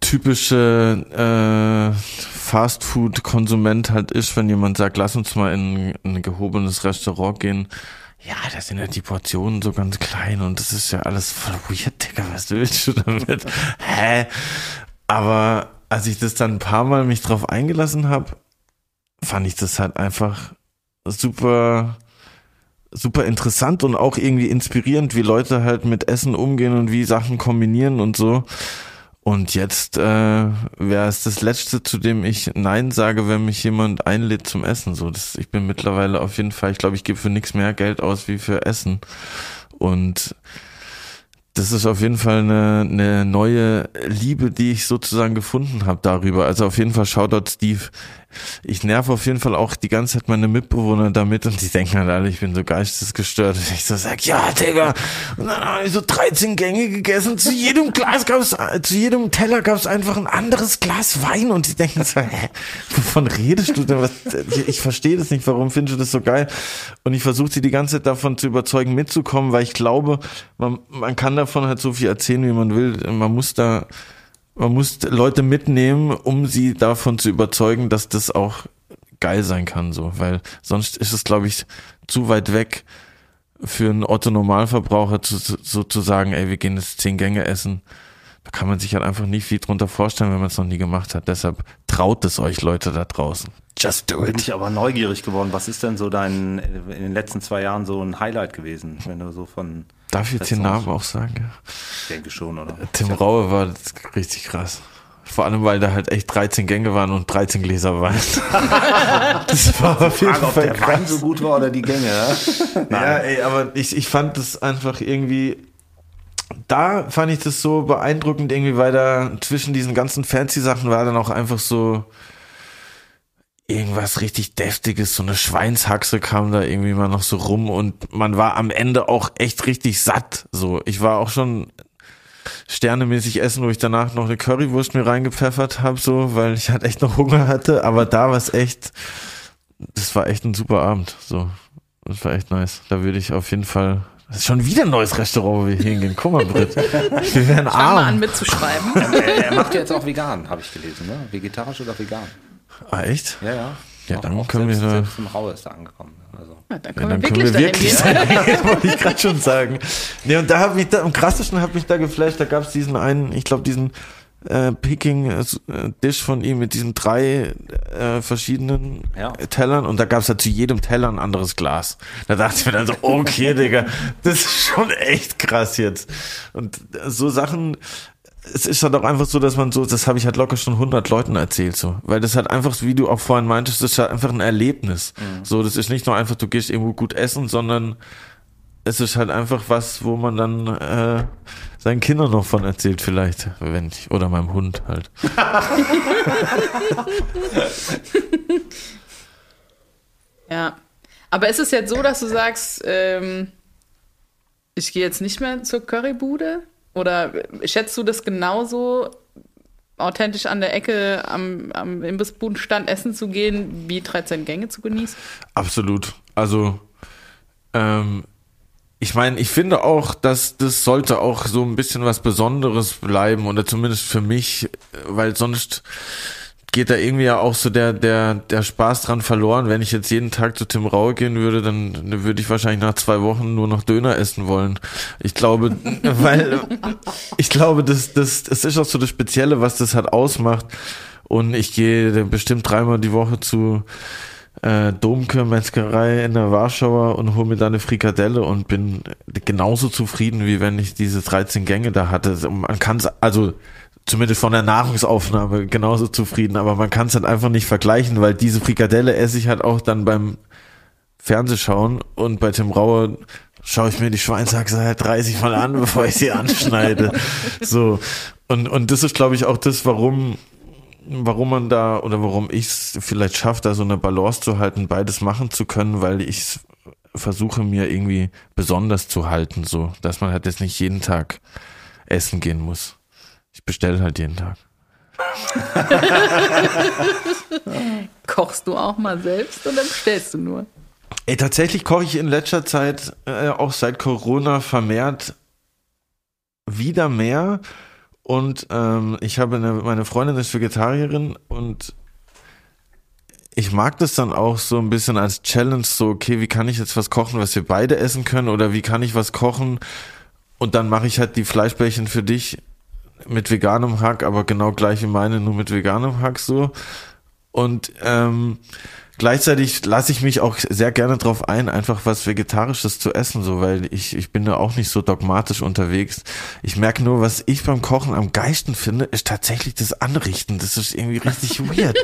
typische äh, Fastfood-Konsument halt ist, wenn jemand sagt, lass uns mal in, in ein gehobenes Restaurant gehen ja, da sind ja die Portionen so ganz klein und das ist ja alles voll weird, Digga, was willst du damit? <laughs> Hä? Aber als ich das dann ein paar Mal mich drauf eingelassen habe, fand ich das halt einfach super, super interessant und auch irgendwie inspirierend, wie Leute halt mit Essen umgehen und wie Sachen kombinieren und so. Und jetzt äh, wäre es das Letzte, zu dem ich Nein sage, wenn mich jemand einlädt zum Essen. So, das, ich bin mittlerweile auf jeden Fall, ich glaube, ich gebe für nichts mehr Geld aus wie für Essen. Und das ist auf jeden Fall eine, eine neue Liebe, die ich sozusagen gefunden habe darüber. Also auf jeden Fall Shoutout Steve ich nerv auf jeden Fall auch die ganze Zeit meine Mitbewohner damit und die denken halt alle, ich bin so geistesgestört. Und ich so sag, ja, Digga. Und dann habe ich so 13 Gänge gegessen. Zu jedem Glas gab es, zu jedem Teller gab es einfach ein anderes Glas Wein und die denken so, hä, wovon redest du denn? Was, ich, ich verstehe das nicht, warum findest du das so geil? Und ich versuche sie die ganze Zeit davon zu überzeugen, mitzukommen, weil ich glaube, man, man kann davon halt so viel erzählen, wie man will. Man muss da man muss Leute mitnehmen, um sie davon zu überzeugen, dass das auch geil sein kann, so, weil sonst ist es, glaube ich, zu weit weg für einen Otto Normalverbraucher zu, so zu sagen, ey, wir gehen jetzt zehn Gänge essen. Da kann man sich halt einfach nicht viel drunter vorstellen, wenn man es noch nie gemacht hat. Deshalb traut es euch Leute da draußen. Just do it. Bin ich aber neugierig geworden. Was ist denn so dein in den letzten zwei Jahren so ein Highlight gewesen, wenn du so von Darf ich jetzt den Namen auch sagen? Ja? Ich denke schon, oder? Tim Raue war richtig krass. Vor allem, weil da halt echt 13 Gänge waren und 13 Gläser Wein. <laughs> das war auf jeden Frage, Fall ob der Wein so gut war oder die Gänge. Ja, <laughs> ja ey, aber ich, ich fand das einfach irgendwie da fand ich das so beeindruckend irgendwie, weil da zwischen diesen ganzen fancy Sachen war dann auch einfach so irgendwas richtig deftiges, so eine Schweinshaxe kam da irgendwie mal noch so rum und man war am Ende auch echt richtig satt. So, ich war auch schon sternemäßig essen, wo ich danach noch eine Currywurst mir reingepfeffert habe, so, weil ich halt echt noch Hunger hatte. Aber da war es echt, das war echt ein super Abend. So, das war echt nice. Da würde ich auf jeden Fall das ist schon wieder ein neues Restaurant, wo wir hingehen. Guck mal, Britt. Wir werden arm. mal an mitzuschreiben. <laughs> er macht ja jetzt auch vegan, habe ich gelesen, ne? Vegetarisch oder vegan? Ah, echt? Ja, ja. Ja, dann auch können selbst, wir da. Selbst im Rau ist er angekommen. Also. Ja, dann können, ja, dann wir, können wirklich wir wirklich dahin <laughs> wollte ich gerade schon sagen. Nee, und da hat mich da, am krassesten hat mich da geflasht, da gab es diesen einen, ich glaube, diesen äh, Picking äh, Dish von ihm mit diesen drei äh, verschiedenen ja. Tellern und da gab es ja zu jedem Teller ein anderes Glas. Da dachte ich mir dann so, okay, Digga, das ist schon echt krass jetzt. Und so Sachen, es ist halt auch einfach so, dass man so, das habe ich halt locker schon 100 Leuten erzählt, so, weil das halt einfach, wie du auch vorhin meintest, das ist halt einfach ein Erlebnis. Mhm. So, das ist nicht nur einfach, du gehst irgendwo gut essen, sondern es ist halt einfach was, wo man dann äh, seinen Kindern noch von erzählt, vielleicht, wenn ich, oder meinem Hund halt. <laughs> ja, aber ist es jetzt so, dass du sagst, ähm, ich gehe jetzt nicht mehr zur Currybude? Oder schätzt du das genauso authentisch an der Ecke am, am Imbissbudenstand essen zu gehen, wie 13 Gänge zu genießen? Absolut. Also, ähm, ich meine, ich finde auch, dass das sollte auch so ein bisschen was Besonderes bleiben oder zumindest für mich, weil sonst geht da irgendwie ja auch so der, der, der Spaß dran verloren. Wenn ich jetzt jeden Tag zu Tim Raue gehen würde, dann würde ich wahrscheinlich nach zwei Wochen nur noch Döner essen wollen. Ich glaube, <laughs> weil, ich glaube, das, das, das ist auch so das Spezielle, was das halt ausmacht. Und ich gehe bestimmt dreimal die Woche zu, äh, Domke Metzgerei in der Warschauer und hole mir da eine Frikadelle und bin genauso zufrieden, wie wenn ich diese 13 Gänge da hatte. Man kann es, also zumindest von der Nahrungsaufnahme genauso zufrieden, aber man kann es halt einfach nicht vergleichen, weil diese Frikadelle esse ich halt auch dann beim Fernsehschauen und bei Tim Rauer schaue ich mir die Schweinshaxe halt 30 Mal an, <laughs> bevor ich sie anschneide. So. Und, und das ist, glaube ich, auch das, warum, warum man da oder warum ich es vielleicht schaffe, da so eine Balance zu halten, beides machen zu können, weil ich versuche mir irgendwie besonders zu halten, so, dass man halt jetzt nicht jeden Tag essen gehen muss. Ich bestelle halt jeden Tag. <laughs> Kochst du auch mal selbst oder bestellst du nur? Ey, tatsächlich koche ich in letzter Zeit, äh, auch seit Corona, vermehrt wieder mehr. Und ähm, ich habe eine, meine Freundin ist Vegetarierin und ich mag das dann auch so ein bisschen als Challenge, so, okay, wie kann ich jetzt was kochen, was wir beide essen können oder wie kann ich was kochen und dann mache ich halt die Fleischbällchen für dich mit veganem Hack, aber genau gleich wie meine, nur mit veganem Hack so. Und ähm, Gleichzeitig lasse ich mich auch sehr gerne drauf ein, einfach was Vegetarisches zu essen, so, weil ich, ich bin da auch nicht so dogmatisch unterwegs. Ich merke nur, was ich beim Kochen am geilsten finde, ist tatsächlich das Anrichten. Das ist irgendwie richtig <laughs> weird.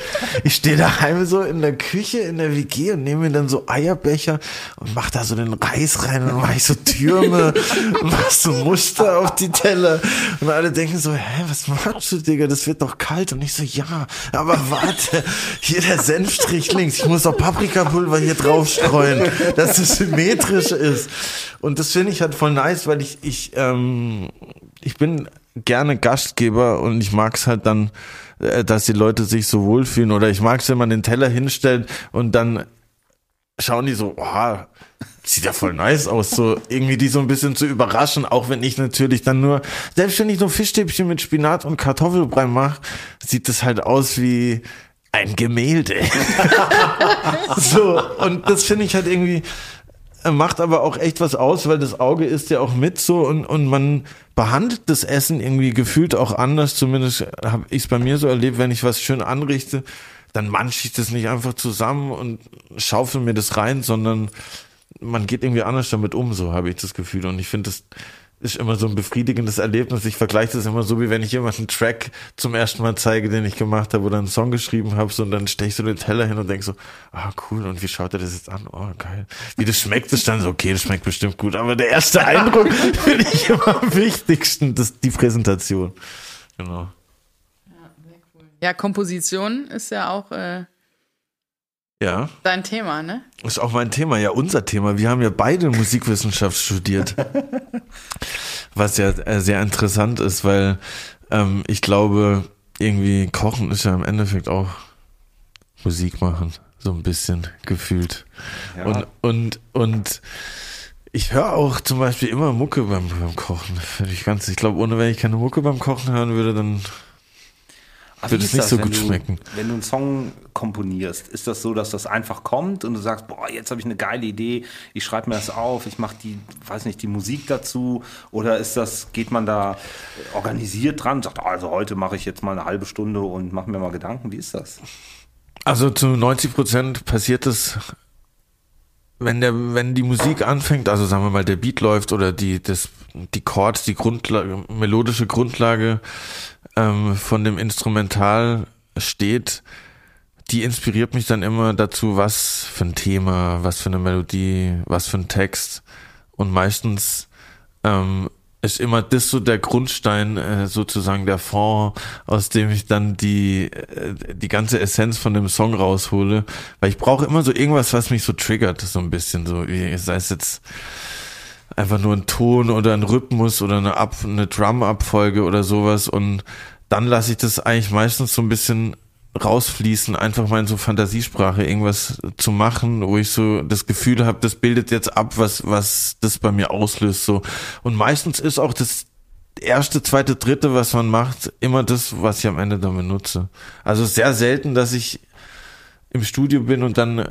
Ich stehe daheim so in der Küche, in der WG und nehme mir dann so Eierbecher und mach da so den Reis rein und mach ich so Türme und <laughs> mach so Muster auf die Teller. Und alle denken so, hä, was machst du, Digga? Das wird doch kalt. Und ich so, ja, aber warte, hier der Senfstrich links ich muss doch Paprikapulver hier drauf streuen, dass es symmetrisch ist. Und das finde ich halt voll nice, weil ich, ich, ähm, ich bin gerne Gastgeber und ich mag es halt dann, äh, dass die Leute sich so wohlfühlen oder ich mag es, wenn man den Teller hinstellt und dann schauen die so, oh, sieht ja voll nice aus, so irgendwie die so ein bisschen zu überraschen, auch wenn ich natürlich dann nur, selbst wenn ich nur Fischstäbchen mit Spinat und Kartoffelbrei mache, sieht das halt aus wie, ein Gemälde. <laughs> so, und das finde ich halt irgendwie, macht aber auch echt was aus, weil das Auge ist ja auch mit so und, und man behandelt das Essen irgendwie gefühlt auch anders. Zumindest habe ich es bei mir so erlebt, wenn ich was schön anrichte, dann manche ich das nicht einfach zusammen und schaufel mir das rein, sondern man geht irgendwie anders damit um, so habe ich das Gefühl. Und ich finde das ist immer so ein befriedigendes Erlebnis. Ich vergleiche das immer so, wie wenn ich jemanden einen Track zum ersten Mal zeige, den ich gemacht habe oder einen Song geschrieben habe, so, und dann steche ich so den Teller hin und denke so, ah, cool, und wie schaut er das jetzt an? Oh, geil. Wie das schmeckt, ist dann so, okay, das schmeckt bestimmt gut, aber der erste <laughs> Eindruck finde ich immer am wichtigsten, das, die Präsentation. Genau. Ja, Komposition ist ja auch äh, ja. Dein Thema, ne? Ist auch mein Thema, ja, unser Thema. Wir haben ja beide Musikwissenschaft studiert. <laughs> Was ja äh, sehr interessant ist, weil ähm, ich glaube, irgendwie Kochen ist ja im Endeffekt auch Musik machen. So ein bisschen gefühlt. Ja. Und, und, und ich höre auch zum Beispiel immer Mucke beim, beim Kochen. Ich, ganz, ich glaube, ohne wenn ich keine Mucke beim Kochen hören würde, dann würde es nicht das, so gut du, schmecken. Wenn du einen Song komponierst, ist das so, dass das einfach kommt und du sagst, boah, jetzt habe ich eine geile Idee, ich schreibe mir das auf, ich mache die, weiß nicht, die Musik dazu oder ist das, geht man da organisiert dran, sagt, also heute mache ich jetzt mal eine halbe Stunde und mache mir mal Gedanken, wie ist das? Also zu 90 Prozent passiert es wenn der, wenn die Musik anfängt, also sagen wir mal, der Beat läuft oder die, das, die Chords, die Grundlage, melodische Grundlage ähm, von dem Instrumental steht, die inspiriert mich dann immer dazu, was für ein Thema, was für eine Melodie, was für ein Text. Und meistens ähm, ist immer das so der Grundstein, äh, sozusagen der Fond, aus dem ich dann die, äh, die ganze Essenz von dem Song raushole. Weil ich brauche immer so irgendwas, was mich so triggert, so ein bisschen so, sei es jetzt einfach nur ein Ton oder ein Rhythmus oder eine, Ab eine Drum-Abfolge oder sowas und dann lasse ich das eigentlich meistens so ein bisschen rausfließen, einfach mal in so Fantasiesprache irgendwas zu machen, wo ich so das Gefühl habe, das bildet jetzt ab, was was das bei mir auslöst so und meistens ist auch das erste, zweite, dritte, was man macht, immer das, was ich am Ende dann benutze. Also sehr selten, dass ich im Studio bin und dann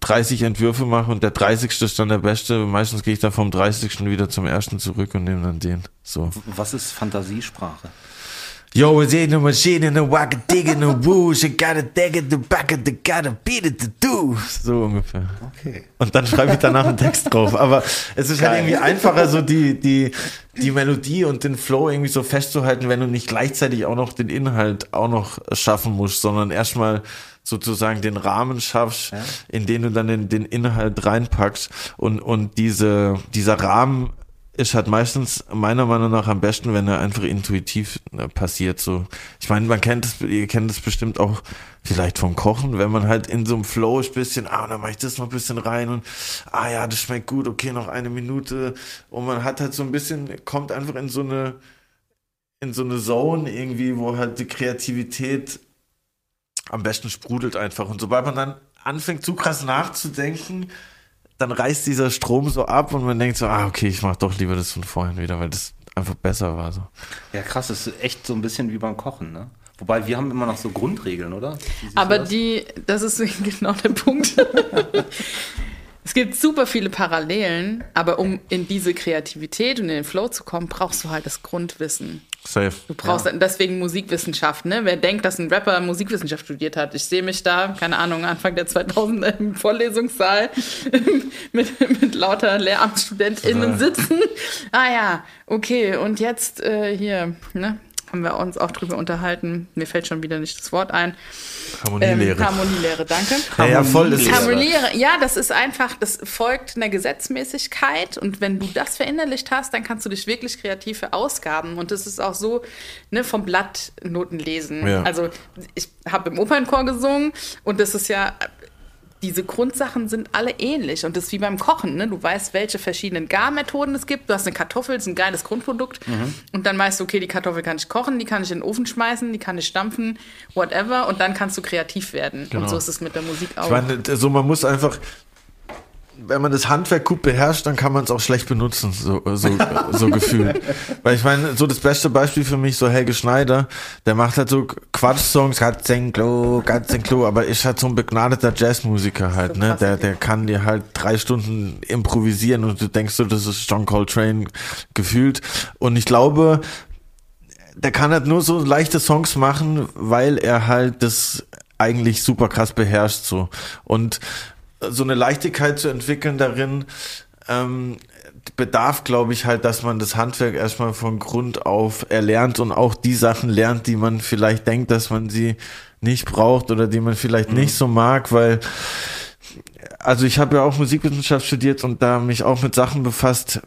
30 Entwürfe mache und der 30. ist dann der beste. Meistens gehe ich dann vom 30. wieder zum ersten zurück und nehme dann den. So. Was ist Fantasiesprache? Yo, it's in the machine in the wack a dig in the woo, she got a dig in the back of the gotta beat it to do. So ungefähr. Okay. Und dann schreibe ich danach einen Text drauf. Aber es ist halt irgendwie einfacher, so die, die, die Melodie und den Flow irgendwie so festzuhalten, wenn du nicht gleichzeitig auch noch den Inhalt auch noch schaffen musst, sondern erstmal sozusagen den Rahmen schaffst, ja. in den du dann den, den Inhalt reinpackst und, und diese, dieser Rahmen ist halt meistens meiner Meinung nach am besten, wenn er einfach intuitiv äh, passiert. So, ich meine, man kennt es, ihr kennt es bestimmt auch vielleicht vom Kochen, wenn man halt in so einem Flow ist, bisschen, ah, dann mache ich das noch ein bisschen rein und ah ja, das schmeckt gut, okay, noch eine Minute und man hat halt so ein bisschen, kommt einfach in so eine in so eine Zone irgendwie, wo halt die Kreativität am besten sprudelt einfach. Und sobald man dann anfängt, zu krass nachzudenken, dann reißt dieser Strom so ab und man denkt so, ah, okay, ich mach doch lieber das von vorhin wieder, weil das einfach besser war. So. Ja, krass, das ist echt so ein bisschen wie beim Kochen, ne? Wobei wir haben immer noch so Grundregeln, oder? Aber das? die, das ist <laughs> genau der Punkt. <laughs> es gibt super viele Parallelen, aber um in diese Kreativität und in den Flow zu kommen, brauchst du halt das Grundwissen. Safe. Du brauchst ja. deswegen Musikwissenschaft, ne? Wer denkt, dass ein Rapper Musikwissenschaft studiert hat? Ich sehe mich da, keine Ahnung, Anfang der 2000er im Vorlesungssaal <laughs> mit, mit lauter LehramtsstudentInnen sitzen. Ah ja, okay, und jetzt äh, hier, ne? Haben wir uns auch drüber unterhalten. Mir fällt schon wieder nicht das Wort ein. Harmonielehre. Ähm, Harmonielehre, danke. Ja, ja voll ist Harmonielehre, ja, das ist einfach, das folgt einer Gesetzmäßigkeit und wenn du das verinnerlicht hast, dann kannst du dich wirklich kreativ verausgaben und das ist auch so, ne, vom Blatt Noten lesen. Ja. Also ich habe im Opernchor gesungen und das ist ja diese Grundsachen sind alle ähnlich. Und das ist wie beim Kochen. Ne? Du weißt, welche verschiedenen Garmethoden es gibt. Du hast eine Kartoffel, das ist ein geiles Grundprodukt. Mhm. Und dann weißt du, okay, die Kartoffel kann ich kochen, die kann ich in den Ofen schmeißen, die kann ich stampfen, whatever. Und dann kannst du kreativ werden. Genau. Und so ist es mit der Musik auch. Ich meine, so man muss einfach wenn man das Handwerk gut beherrscht, dann kann man es auch schlecht benutzen, so, so, so <laughs> gefühlt. Weil ich meine, so das beste Beispiel für mich, so Helge Schneider, der macht halt so Quatsch-Songs, Katzenklo, Katzenklo, aber ist halt so ein begnadeter Jazzmusiker halt, ne? Der, der kann dir halt drei Stunden improvisieren und du denkst so, das ist John Coltrane gefühlt. Und ich glaube, der kann halt nur so leichte Songs machen, weil er halt das eigentlich super krass beherrscht so. Und so eine Leichtigkeit zu entwickeln darin, ähm, bedarf, glaube ich, halt, dass man das Handwerk erstmal von Grund auf erlernt und auch die Sachen lernt, die man vielleicht denkt, dass man sie nicht braucht oder die man vielleicht mhm. nicht so mag, weil also ich habe ja auch Musikwissenschaft studiert und da mich auch mit Sachen befasst,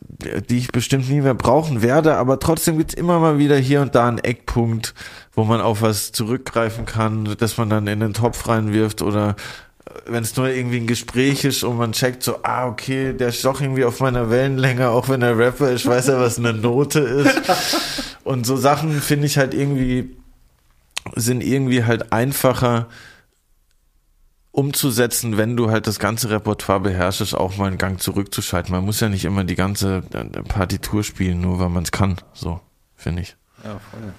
die ich bestimmt nie mehr brauchen werde, aber trotzdem gibt's immer mal wieder hier und da einen Eckpunkt, wo man auf was zurückgreifen kann, dass man dann in den Topf reinwirft oder wenn es nur irgendwie ein Gespräch ist und man checkt so, ah, okay, der ist doch irgendwie auf meiner Wellenlänge, auch wenn er Rapper ist, weiß er, was eine Note ist. <laughs> Und so Sachen finde ich halt irgendwie, sind irgendwie halt einfacher umzusetzen, wenn du halt das ganze Repertoire beherrschst, auch mal einen Gang zurückzuschalten. Man muss ja nicht immer die ganze äh, Partitur spielen, nur weil man es kann. So, finde ich. Ja, voll.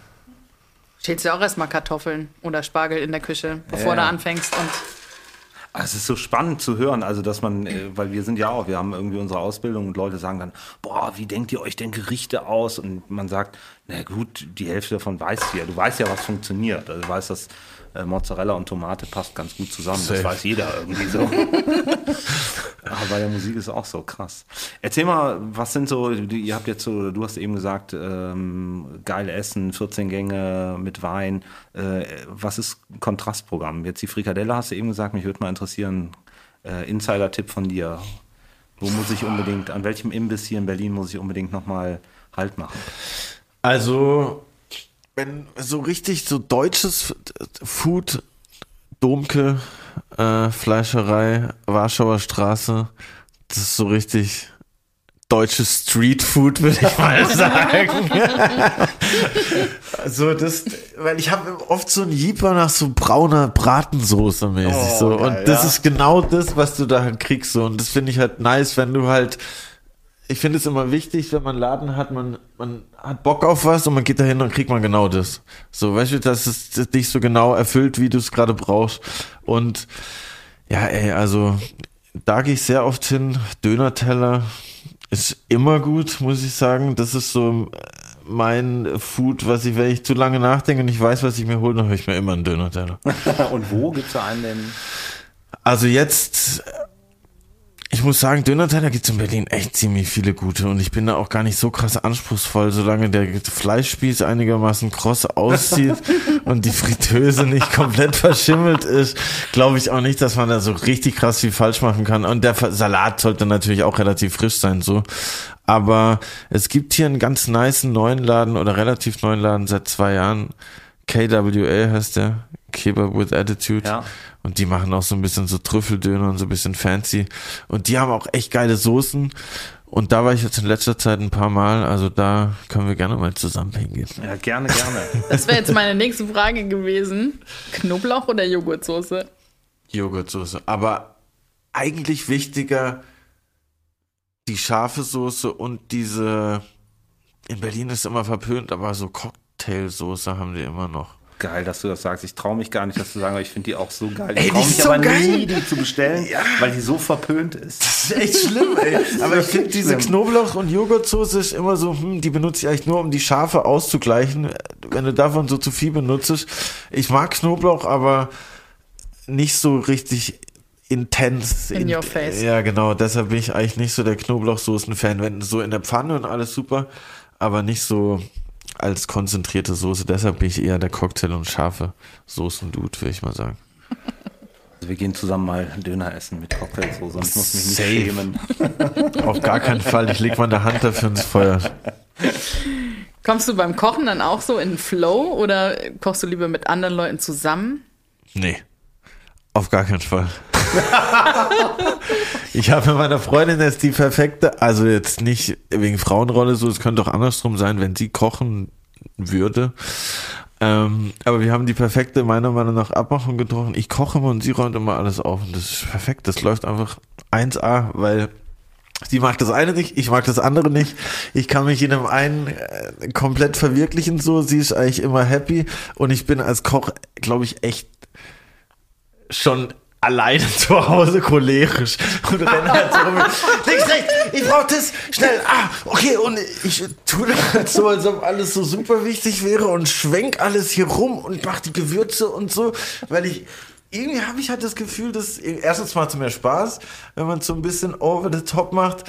Schälst du auch erstmal Kartoffeln oder Spargel in der Küche, bevor ja. du anfängst und es ist so spannend zu hören, also dass man, äh, weil wir sind ja auch, wir haben irgendwie unsere Ausbildung und Leute sagen dann, boah, wie denkt ihr euch denn Gerichte aus? Und man sagt, na gut, die Hälfte davon weißt du ja. Du weißt ja, was funktioniert. Also du weißt, dass äh, Mozzarella und Tomate passt ganz gut zusammen. Safe. Das weiß jeder irgendwie so. Aber <laughs> bei der Musik ist auch so krass. Erzähl mal, was sind so, ihr habt jetzt so, du hast eben gesagt, ähm, geil essen, 14 Gänge mit Wein. Äh, was ist Kontrastprogramm? Jetzt die Frikadelle hast du eben gesagt, mich würde mal interessieren, äh, Insider-Tipp von dir. Wo muss ich unbedingt, an welchem Imbiss hier in Berlin muss ich unbedingt nochmal Halt machen? Also, wenn so richtig so deutsches Food, Domke, äh, Fleischerei, Warschauer Straße, das ist so richtig deutsches Streetfood, würde ich mal <laughs> sagen. <laughs> also das, weil ich habe oft so ein Jeeper nach so brauner Bratensoße mäßig oh, so und das ja. ist genau das, was du da kriegst so und das finde ich halt nice, wenn du halt ich finde es immer wichtig, wenn man Laden hat, man, man hat Bock auf was und man geht dahin und kriegt man genau das. So, weißt du, dass es dich so genau erfüllt, wie du es gerade brauchst. Und ja, ey, also da gehe ich sehr oft hin. Dönerteller ist immer gut, muss ich sagen. Das ist so mein Food, was ich, wenn ich zu lange nachdenke und ich weiß, was ich mir hole, dann höre ich mir immer einen Döner-Teller. <laughs> Und wo gibt's da einen denn? Also jetzt, ich muss sagen, Döner-Teller gibt's in Berlin echt ziemlich viele gute und ich bin da auch gar nicht so krass anspruchsvoll, solange der Fleischspieß einigermaßen kross aussieht <laughs> und die Fritteuse nicht komplett verschimmelt ist, glaube ich auch nicht, dass man da so richtig krass viel falsch machen kann. Und der Salat sollte natürlich auch relativ frisch sein, so. Aber es gibt hier einen ganz nice neuen Laden oder relativ neuen Laden seit zwei Jahren. KWA heißt der. Kebab with Attitude. Ja. Und die machen auch so ein bisschen so Trüffeldöner und so ein bisschen fancy. Und die haben auch echt geile Soßen. Und da war ich jetzt in letzter Zeit ein paar Mal. Also da können wir gerne mal zusammen hingehen. Ja, gerne, gerne. <laughs> Das wäre jetzt meine nächste Frage gewesen. Knoblauch oder Joghurtsoße? Joghurtsoße. Aber eigentlich wichtiger die scharfe Soße und diese, in Berlin ist immer verpönt, aber so Cocktailsoße haben die immer noch. geil, dass du das sagst. Ich traue mich gar nicht, das zu sagen, aber ich finde die auch so geil. Ey, Ich die traue ist mich so aber geil. nie, die zu bestellen, weil die so verpönt ist. Das ist echt schlimm, ey. Aber ich finde, diese. Knoblauch- und Joghurtsoße ist immer so, hm, die benutze ich eigentlich nur, um die Scharfe auszugleichen. Wenn du davon so zu viel benutzt. Ich mag Knoblauch, aber nicht so richtig intens. In your face. Ja, genau. Deshalb bin ich eigentlich nicht so der Knoblauchsoßen-Fan. Wenn so in der Pfanne und alles super, aber nicht so als konzentrierte Soße. Deshalb bin ich eher der Cocktail- und scharfe Soßen-Dude, würde ich mal sagen. Also wir gehen zusammen mal Döner essen mit Cocktailsoße und ich muss mich nicht Safe. schämen. <laughs> Auf gar keinen Fall. Ich leg meine Hand dafür ins Feuer. Kommst du beim Kochen dann auch so in den Flow oder kochst du lieber mit anderen Leuten zusammen? Nee. Auf gar keinen Fall. <laughs> ich habe mit meiner Freundin jetzt die perfekte, also jetzt nicht wegen Frauenrolle so, es könnte auch andersrum sein, wenn sie kochen würde. Ähm, aber wir haben die perfekte, meiner Meinung nach, Abmachung getroffen. Ich koche immer und sie räumt immer alles auf. Und das ist perfekt. Das läuft einfach 1A, weil Sie mag das eine nicht, ich mag das andere nicht. Ich kann mich in dem einen äh, komplett verwirklichen so. Sie ist eigentlich immer happy und ich bin als Koch, glaube ich, echt schon alleine <laughs> zu Hause cholerisch und renne halt so rum. Links, rechts, ich brauch das, schnell, ah, okay, und ich tue das halt so, als ob alles so super wichtig wäre und schwenk alles hier rum und mach die Gewürze und so, weil ich irgendwie habe ich halt das Gefühl, dass erstens macht es mir Spaß, wenn man so ein bisschen over the top macht.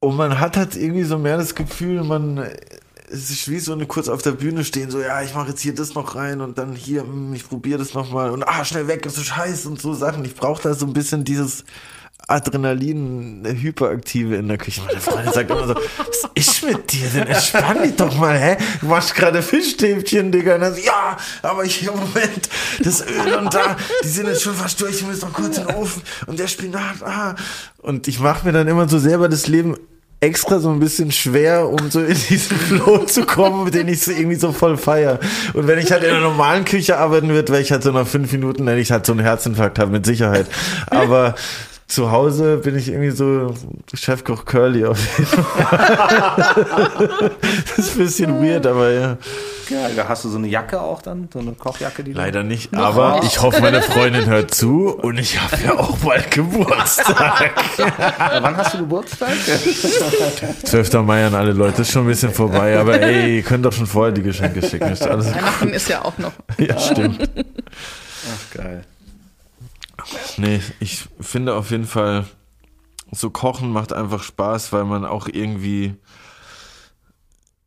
Und man hat halt irgendwie so mehr das Gefühl, man es ist wie so eine kurz auf der Bühne stehen, so ja, ich mache jetzt hier das noch rein und dann hier, hm, ich probiere das noch mal und ah, schnell weg, ist so scheiße und so Sachen. Ich brauche da so ein bisschen dieses Adrenalin Hyperaktive in der Küche. Meine Freundin sagt immer so, was ist mit dir denn? Entspann dich doch mal, hä? Du machst gerade Fischstäbchen, Digga. Und dann so, ja, aber ich im Moment, das Öl und da, die sind jetzt schon fast durch, ich muss noch kurz in den Ofen und der Spinat, ah. Und ich mache mir dann immer so selber das Leben extra so ein bisschen schwer, um so in diesen <laughs> Flow zu kommen, den ich so irgendwie so voll feier. Und wenn ich halt in einer normalen Küche arbeiten würde, wäre ich halt so nach fünf Minuten, wenn ich halt so einen Herzinfarkt habe, mit Sicherheit. Aber <laughs> zu Hause bin ich irgendwie so Chefkoch Curly auf jeden Fall. <laughs> das ist ein bisschen weird, aber ja. Geil. Hast du so eine Jacke auch dann? So eine Kochjacke, die du- Leider nicht, aber ich hoffe, meine Freundin hört zu und ich habe ja auch bald Geburtstag. <laughs> Wann hast du Geburtstag? 12. Mai an alle Leute, ist schon ein bisschen vorbei, aber ey, ihr könnt doch schon vorher die Geschenke schicken. Ist alles Weihnachten ist ja auch noch. <laughs> Ja, stimmt. Ach, geil. Nee, ich finde auf jeden Fall, so kochen macht einfach Spaß, weil man auch irgendwie,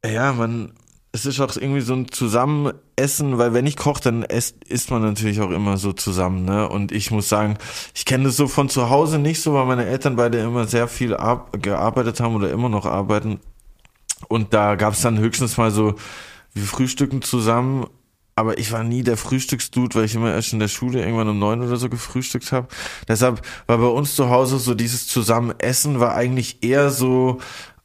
ja, man, es ist auch irgendwie so ein Zusammenessen, weil wenn ich koche, dann esst, isst man natürlich auch immer so zusammen, ne? Und ich muss sagen, ich kenne das so von zu Hause nicht so, weil meine Eltern beide immer sehr viel ar gearbeitet haben oder immer noch arbeiten. Und da gab es dann höchstens mal so, wir frühstücken zusammen, aber ich war nie der Frühstücksdude, weil ich immer erst in der Schule irgendwann um neun oder so gefrühstückt habe. Deshalb war bei uns zu Hause so dieses Zusammenessen war eigentlich eher so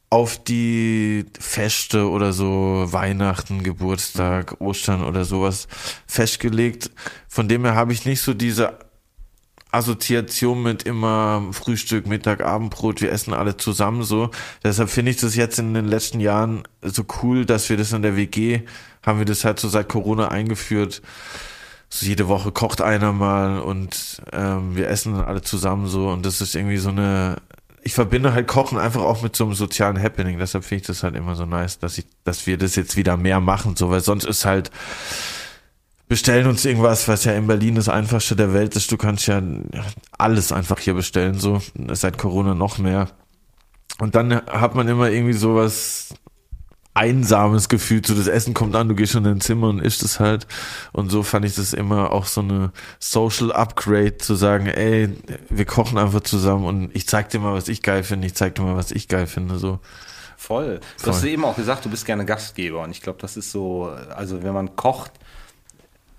auf die Feste oder so Weihnachten, Geburtstag, Ostern oder sowas festgelegt. Von dem her habe ich nicht so diese Assoziation mit immer Frühstück, Mittag, Abendbrot, wir essen alle zusammen so. Deshalb finde ich das jetzt in den letzten Jahren so cool, dass wir das in der WG, haben wir das halt so seit Corona eingeführt. So jede Woche kocht einer mal und ähm, wir essen alle zusammen so und das ist irgendwie so eine ich verbinde halt Kochen einfach auch mit so einem sozialen Happening. Deshalb finde ich das halt immer so nice, dass ich, dass wir das jetzt wieder mehr machen, so, weil sonst ist halt, bestellen uns irgendwas, was ja in Berlin das einfachste der Welt ist. Du kannst ja alles einfach hier bestellen, so. Seit Corona noch mehr. Und dann hat man immer irgendwie sowas einsames Gefühl, so das Essen kommt an, du gehst schon in dein Zimmer und isst es halt. Und so fand ich das immer auch so eine Social Upgrade, zu sagen, ey, wir kochen einfach zusammen und ich zeig dir mal, was ich geil finde, ich zeig dir mal, was ich geil finde, so. Voll. Du Voll. hast eben auch gesagt, du bist gerne Gastgeber und ich glaube, das ist so, also wenn man kocht,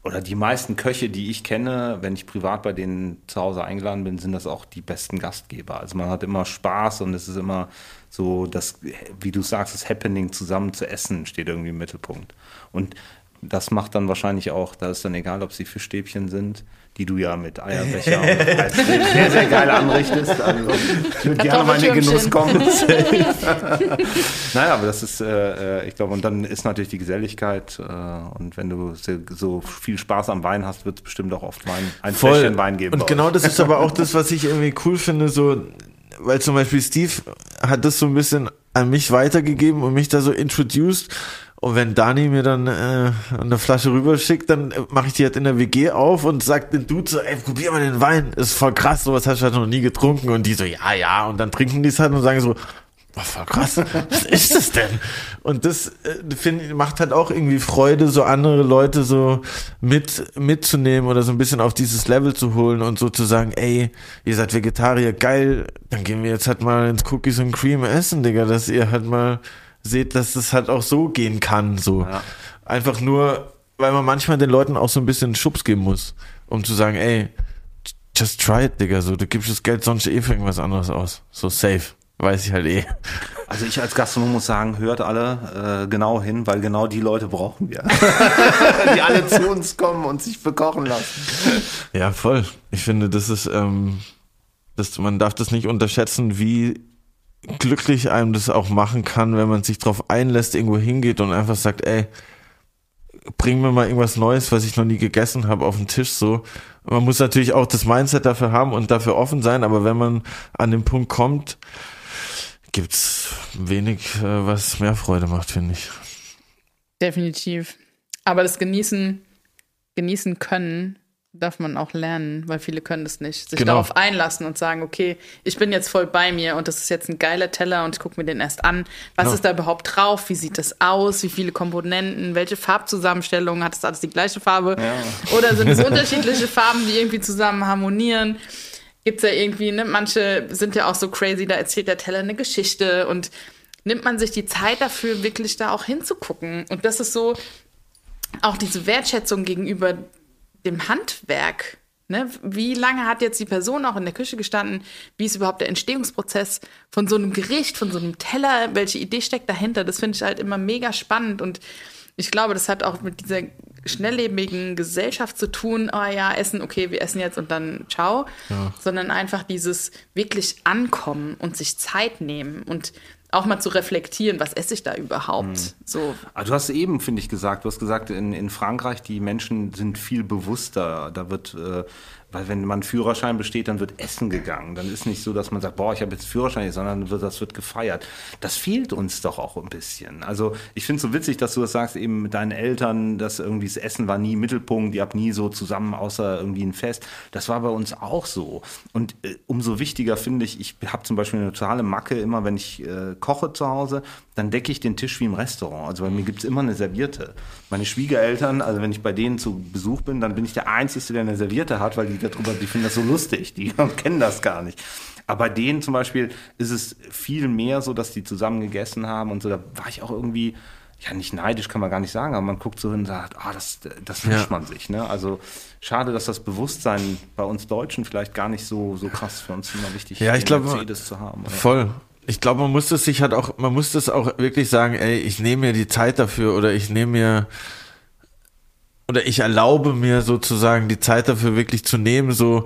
oder die meisten Köche, die ich kenne, wenn ich privat bei denen zu Hause eingeladen bin, sind das auch die besten Gastgeber. Also man hat immer Spaß und es ist immer so, das, wie du sagst, das Happening zusammen zu essen steht irgendwie im Mittelpunkt. Und das macht dann wahrscheinlich auch, da ist dann egal, ob sie Fischstäbchen sind, die du ja mit Eierbecher und <laughs> sehr, sehr geil anrichtest. Also, <laughs> ich würde gerne mal in den Genuss kommen. <laughs> naja, aber das ist, äh, ich glaube, und dann ist natürlich die Geselligkeit äh, und wenn du so viel Spaß am Wein hast, wird es bestimmt auch oft Wein, ein Voll. Fläschchen Wein geben. Und genau das ist aber auch das, was ich irgendwie cool finde, so, weil zum Beispiel Steve hat das so ein bisschen an mich weitergegeben und mich da so introduced und wenn Dani mir dann äh, eine Flasche rüberschickt, dann äh, mache ich die halt in der WG auf und sagt den Dude so, ey, probier mal den Wein, ist voll krass, sowas hast du halt noch nie getrunken. Und die so, ja, ja. Und dann trinken die es halt und sagen so, boah, voll krass, was ist das denn? Und das äh, find, macht halt auch irgendwie Freude, so andere Leute so mit mitzunehmen oder so ein bisschen auf dieses Level zu holen und so zu sagen, ey, ihr seid Vegetarier, geil, dann gehen wir jetzt halt mal ins Cookies und Cream essen, Digga, dass ihr halt mal seht, dass es halt auch so gehen kann. So. Ja. Einfach nur, weil man manchmal den Leuten auch so ein bisschen Schubs geben muss, um zu sagen, ey, just try it, Digga. So, du gibst das Geld sonst eh für irgendwas anderes aus. So safe. Weiß ich halt eh. Also ich als Gastronom muss sagen, hört alle äh, genau hin, weil genau die Leute brauchen wir. <laughs> die alle zu uns kommen und sich bekochen lassen. Ja, voll. Ich finde, das ist, ähm, das, man darf das nicht unterschätzen, wie glücklich einem das auch machen kann, wenn man sich drauf einlässt, irgendwo hingeht und einfach sagt, ey, bring mir mal irgendwas Neues, was ich noch nie gegessen habe, auf den Tisch so. Man muss natürlich auch das Mindset dafür haben und dafür offen sein, aber wenn man an den Punkt kommt, gibt's wenig, äh, was mehr Freude macht, finde ich. Definitiv. Aber das Genießen, genießen können darf man auch lernen, weil viele können das nicht. Sich genau. darauf einlassen und sagen, okay, ich bin jetzt voll bei mir und das ist jetzt ein geiler Teller und ich gucke mir den erst an. Was genau. ist da überhaupt drauf? Wie sieht das aus? Wie viele Komponenten? Welche Farbzusammenstellung? Hat das alles die gleiche Farbe? Ja. Oder sind es unterschiedliche Farben, die irgendwie zusammen harmonieren? Gibt es ja irgendwie, ne? Manche sind ja auch so crazy, da erzählt der Teller eine Geschichte und nimmt man sich die Zeit dafür, wirklich da auch hinzugucken. Und das ist so, auch diese Wertschätzung gegenüber dem Handwerk. Ne? Wie lange hat jetzt die Person auch in der Küche gestanden? Wie ist überhaupt der Entstehungsprozess von so einem Gericht, von so einem Teller? Welche Idee steckt dahinter? Das finde ich halt immer mega spannend und ich glaube, das hat auch mit dieser schnelllebigen Gesellschaft zu tun, oh ja, essen, okay, wir essen jetzt und dann ciao, ja. sondern einfach dieses wirklich ankommen und sich Zeit nehmen und auch mal zu reflektieren, was esse ich da überhaupt? Mhm. So. Aber du hast eben, finde ich, gesagt, du hast gesagt, in, in Frankreich, die Menschen sind viel bewusster. Da wird äh, weil wenn man Führerschein besteht, dann wird Essen gegangen. Dann ist nicht so, dass man sagt, boah, ich habe jetzt Führerschein, sondern das wird gefeiert. Das fehlt uns doch auch ein bisschen. Also ich finde es so witzig, dass du das sagst, eben mit deinen Eltern, dass irgendwie das Essen war nie Mittelpunkt, ihr habt nie so zusammen, außer irgendwie ein Fest. Das war bei uns auch so. Und äh, umso wichtiger finde ich, ich habe zum Beispiel eine totale Macke, immer wenn ich äh, koche zu Hause, dann decke ich den Tisch wie im Restaurant. Also bei mir gibt es immer eine Serviette. Meine Schwiegereltern, also wenn ich bei denen zu Besuch bin, dann bin ich der Einzige, der eine Serviette hat, weil die darüber, die finden das so lustig, die <laughs> kennen das gar nicht. Aber bei denen zum Beispiel ist es viel mehr so, dass die zusammen gegessen haben und so. Da war ich auch irgendwie, ja, nicht neidisch kann man gar nicht sagen, aber man guckt so hin und sagt, ah, das, das wünscht ja. man sich. Ne? Also schade, dass das Bewusstsein bei uns Deutschen vielleicht gar nicht so, so krass für uns immer wichtig ist, ja, ich Mercedes zu haben. Oder? Voll. Ich glaube, man muss das sich halt auch, man muss das auch wirklich sagen, ey, ich nehme mir die Zeit dafür oder ich nehme mir oder ich erlaube mir sozusagen die Zeit dafür wirklich zu nehmen, so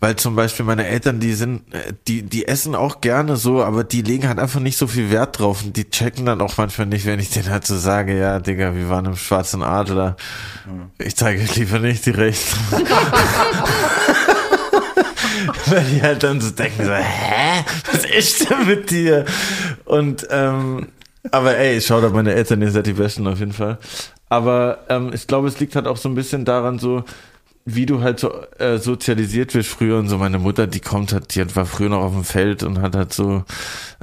weil zum Beispiel meine Eltern, die sind, die, die essen auch gerne so, aber die legen halt einfach nicht so viel Wert drauf und die checken dann auch manchmal nicht, wenn ich denen halt so sage, ja, Digga, wir waren im Schwarzen Ich zeige lieber nicht die Rechte. <laughs> <laughs> <laughs> weil die halt dann so denken so, hä, was ist denn mit dir? Und ähm, aber ey, schaut auf meine Eltern, ihr seid die Besten auf jeden Fall. Aber ähm, ich glaube, es liegt halt auch so ein bisschen daran, so wie du halt so äh, sozialisiert wirst früher und so. Meine Mutter, die kommt halt, die war früher noch auf dem Feld und hat halt so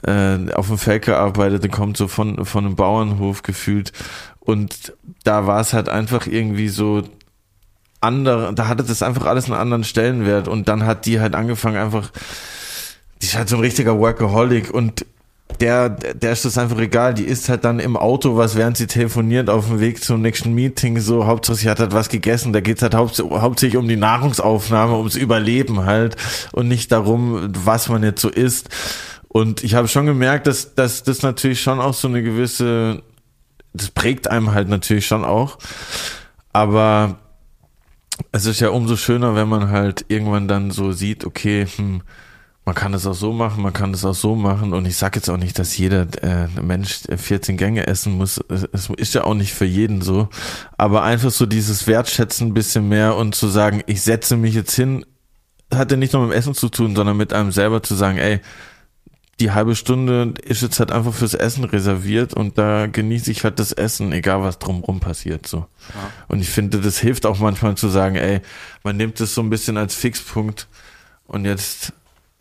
äh, auf dem Feld gearbeitet und kommt so von von einem Bauernhof gefühlt und da war es halt einfach irgendwie so andere, da hatte das einfach alles einen anderen Stellenwert und dann hat die halt angefangen einfach, die ist halt so ein richtiger Workaholic und der, der ist das einfach egal. Die isst halt dann im Auto was, während sie telefoniert auf dem Weg zum nächsten Meeting. So, Hauptsache sie hat halt was gegessen. Da geht's halt haupt, hauptsächlich um die Nahrungsaufnahme, ums Überleben halt und nicht darum, was man jetzt so isst. Und ich habe schon gemerkt, dass, dass das natürlich schon auch so eine gewisse, das prägt einem halt natürlich schon auch. Aber es ist ja umso schöner, wenn man halt irgendwann dann so sieht, okay, hm, man kann es auch so machen, man kann es auch so machen. Und ich sage jetzt auch nicht, dass jeder äh, Mensch 14 Gänge essen muss. Es ist ja auch nicht für jeden so. Aber einfach so dieses Wertschätzen ein bisschen mehr und zu sagen, ich setze mich jetzt hin, hat ja nicht nur mit dem Essen zu tun, sondern mit einem selber zu sagen, ey, die halbe Stunde ist jetzt halt einfach fürs Essen reserviert und da genieße ich halt das Essen, egal was drumrum passiert, so. Ja. Und ich finde, das hilft auch manchmal zu sagen, ey, man nimmt das so ein bisschen als Fixpunkt und jetzt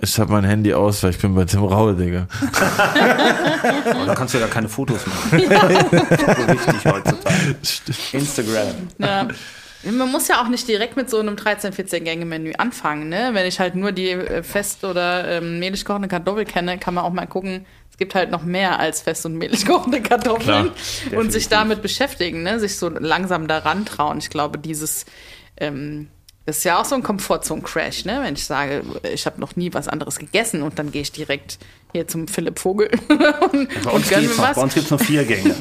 ich habe mein Handy aus, weil ich bin bei Tim Raue, Digga. <laughs> Aber dann kannst du ja keine Fotos machen. Ja. <laughs> so wichtig heutzutage. Instagram. Ja. Man muss ja auch nicht direkt mit so einem 13-14-Gänge-Menü anfangen. Ne? Wenn ich halt nur die äh, fest- oder ähm, mehlig kochende Kartoffel kenne, kann man auch mal gucken, es gibt halt noch mehr als fest- und mehlig kochende Kartoffeln Klar, und sich damit beschäftigen, ne? sich so langsam daran trauen. Ich glaube, dieses ähm, das ist ja auch so ein Komfortzone-Crash, ne? Wenn ich sage, ich habe noch nie was anderes gegessen und dann gehe ich direkt hier zum Philipp Vogel <laughs> und, bei uns. Bei uns gibt es nur vier Gänge.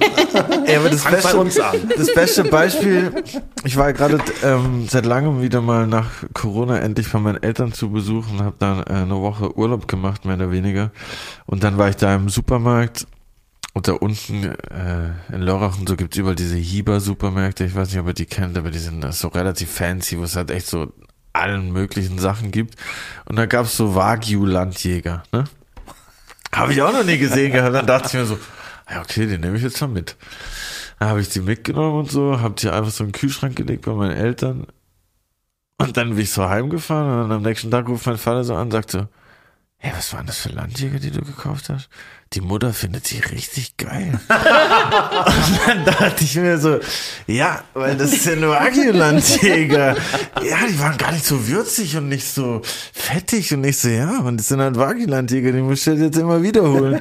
ja, aber das beste, bei uns an. Das beste Beispiel, ich war gerade ähm, seit langem wieder mal nach Corona endlich bei meinen Eltern zu Besuch und habe dann äh, eine Woche Urlaub gemacht, mehr oder weniger. Und dann war ich da im Supermarkt und da unten äh, in Lörrach und so gibt's überall diese Hieber-Supermärkte. Ich weiß nicht, ob ihr die kennt, aber die sind so relativ fancy, wo es halt echt so allen möglichen Sachen gibt. Und da gab's so Wagyu-Landjäger, ne? Habe ich auch noch nie gesehen gehabt. Dann dachte ich mir so, ja, okay, den nehme ich jetzt schon mit. Dann habe ich die mitgenommen und so, habe die einfach so in den Kühlschrank gelegt bei meinen Eltern. Und dann bin ich so heimgefahren und am nächsten Tag ruft mein Vater so an und sagt so, hey, was waren das für Landjäger, die du gekauft hast? Die Mutter findet sie richtig geil. <laughs> und dann dachte ich mir so, ja, weil das sind nur Wagyu-Landjäger. Ja, die waren gar nicht so würzig und nicht so fettig und nicht so, ja, und das sind halt Wagyu-Landjäger, die muss ich jetzt immer wiederholen.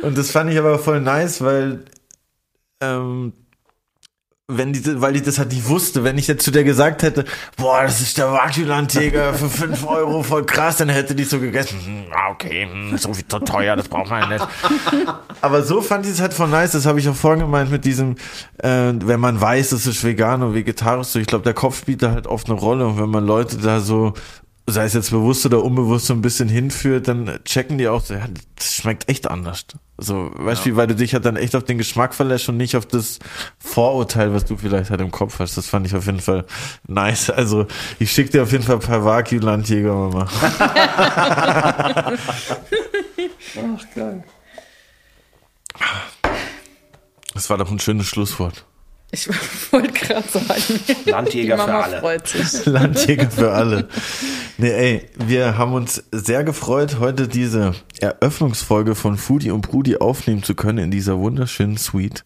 Und das fand ich aber voll nice, weil ähm, wenn die, weil ich das halt nicht wusste, wenn ich jetzt zu der gesagt hätte, boah, das ist der Wagyu-Landjäger für 5 Euro, voll krass, dann hätte die so gegessen, hm, okay, hm, so viel zu teuer, das braucht man nicht. Aber so fand ich es halt voll nice, das habe ich auch vorhin gemeint mit diesem, äh, wenn man weiß, es ist vegan und vegetarisch, so ich glaube, der Kopf spielt da halt oft eine Rolle und wenn man Leute da so sei es jetzt bewusst oder unbewusst so ein bisschen hinführt, dann checken die auch, so, ja, das schmeckt echt anders. So, weißt du, ja. weil du dich halt dann echt auf den Geschmack verlässt und nicht auf das Vorurteil, was du vielleicht halt im Kopf hast. Das fand ich auf jeden Fall nice. Also, ich schicke dir auf jeden Fall ein paar Wagyu-Landjäger mal. <laughs> Ach, geil. Das war doch ein schönes Schlusswort. Ich <laughs> wollte gerade sagen. <laughs> Landjäger für alle. <laughs> Landjäger für alle. Nee, ey, wir haben uns sehr gefreut, heute diese Eröffnungsfolge von Foodie und Brudi aufnehmen zu können in dieser wunderschönen Suite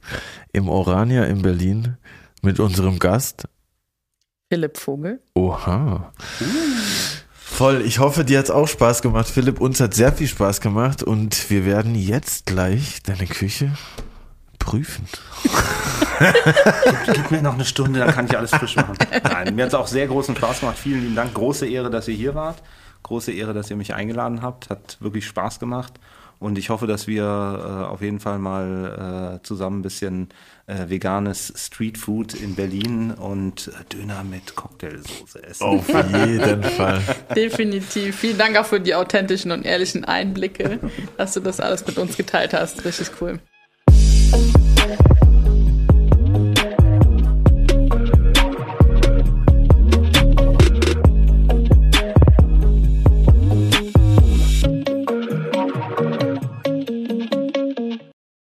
im Orania in Berlin mit unserem Gast Philipp Vogel. Oha. Voll, ich hoffe, dir hat's auch Spaß gemacht, Philipp. Uns hat sehr viel Spaß gemacht und wir werden jetzt gleich deine Küche prüfen. gib, gib, mir noch eine Stunde, dann kann ich alles frisch machen. Nein, mir hat es auch sehr großen Spaß gemacht. Vielen lieben Dank. Große Ehre, dass ihr hier wart. Große Ehre, dass ihr mich eingeladen habt. Hat wirklich Spaß gemacht. Und ich hoffe, dass wir äh, auf jeden Fall mal äh, zusammen ein bisschen äh, veganes Streetfood in Berlin und äh, Döner mit Cocktailsoße essen. Auf jeden Fall. Definitiv. Vielen Dank auch für die authentischen und ehrlichen Einblicke, dass du das alles mit uns geteilt hast. Richtig cool. thank you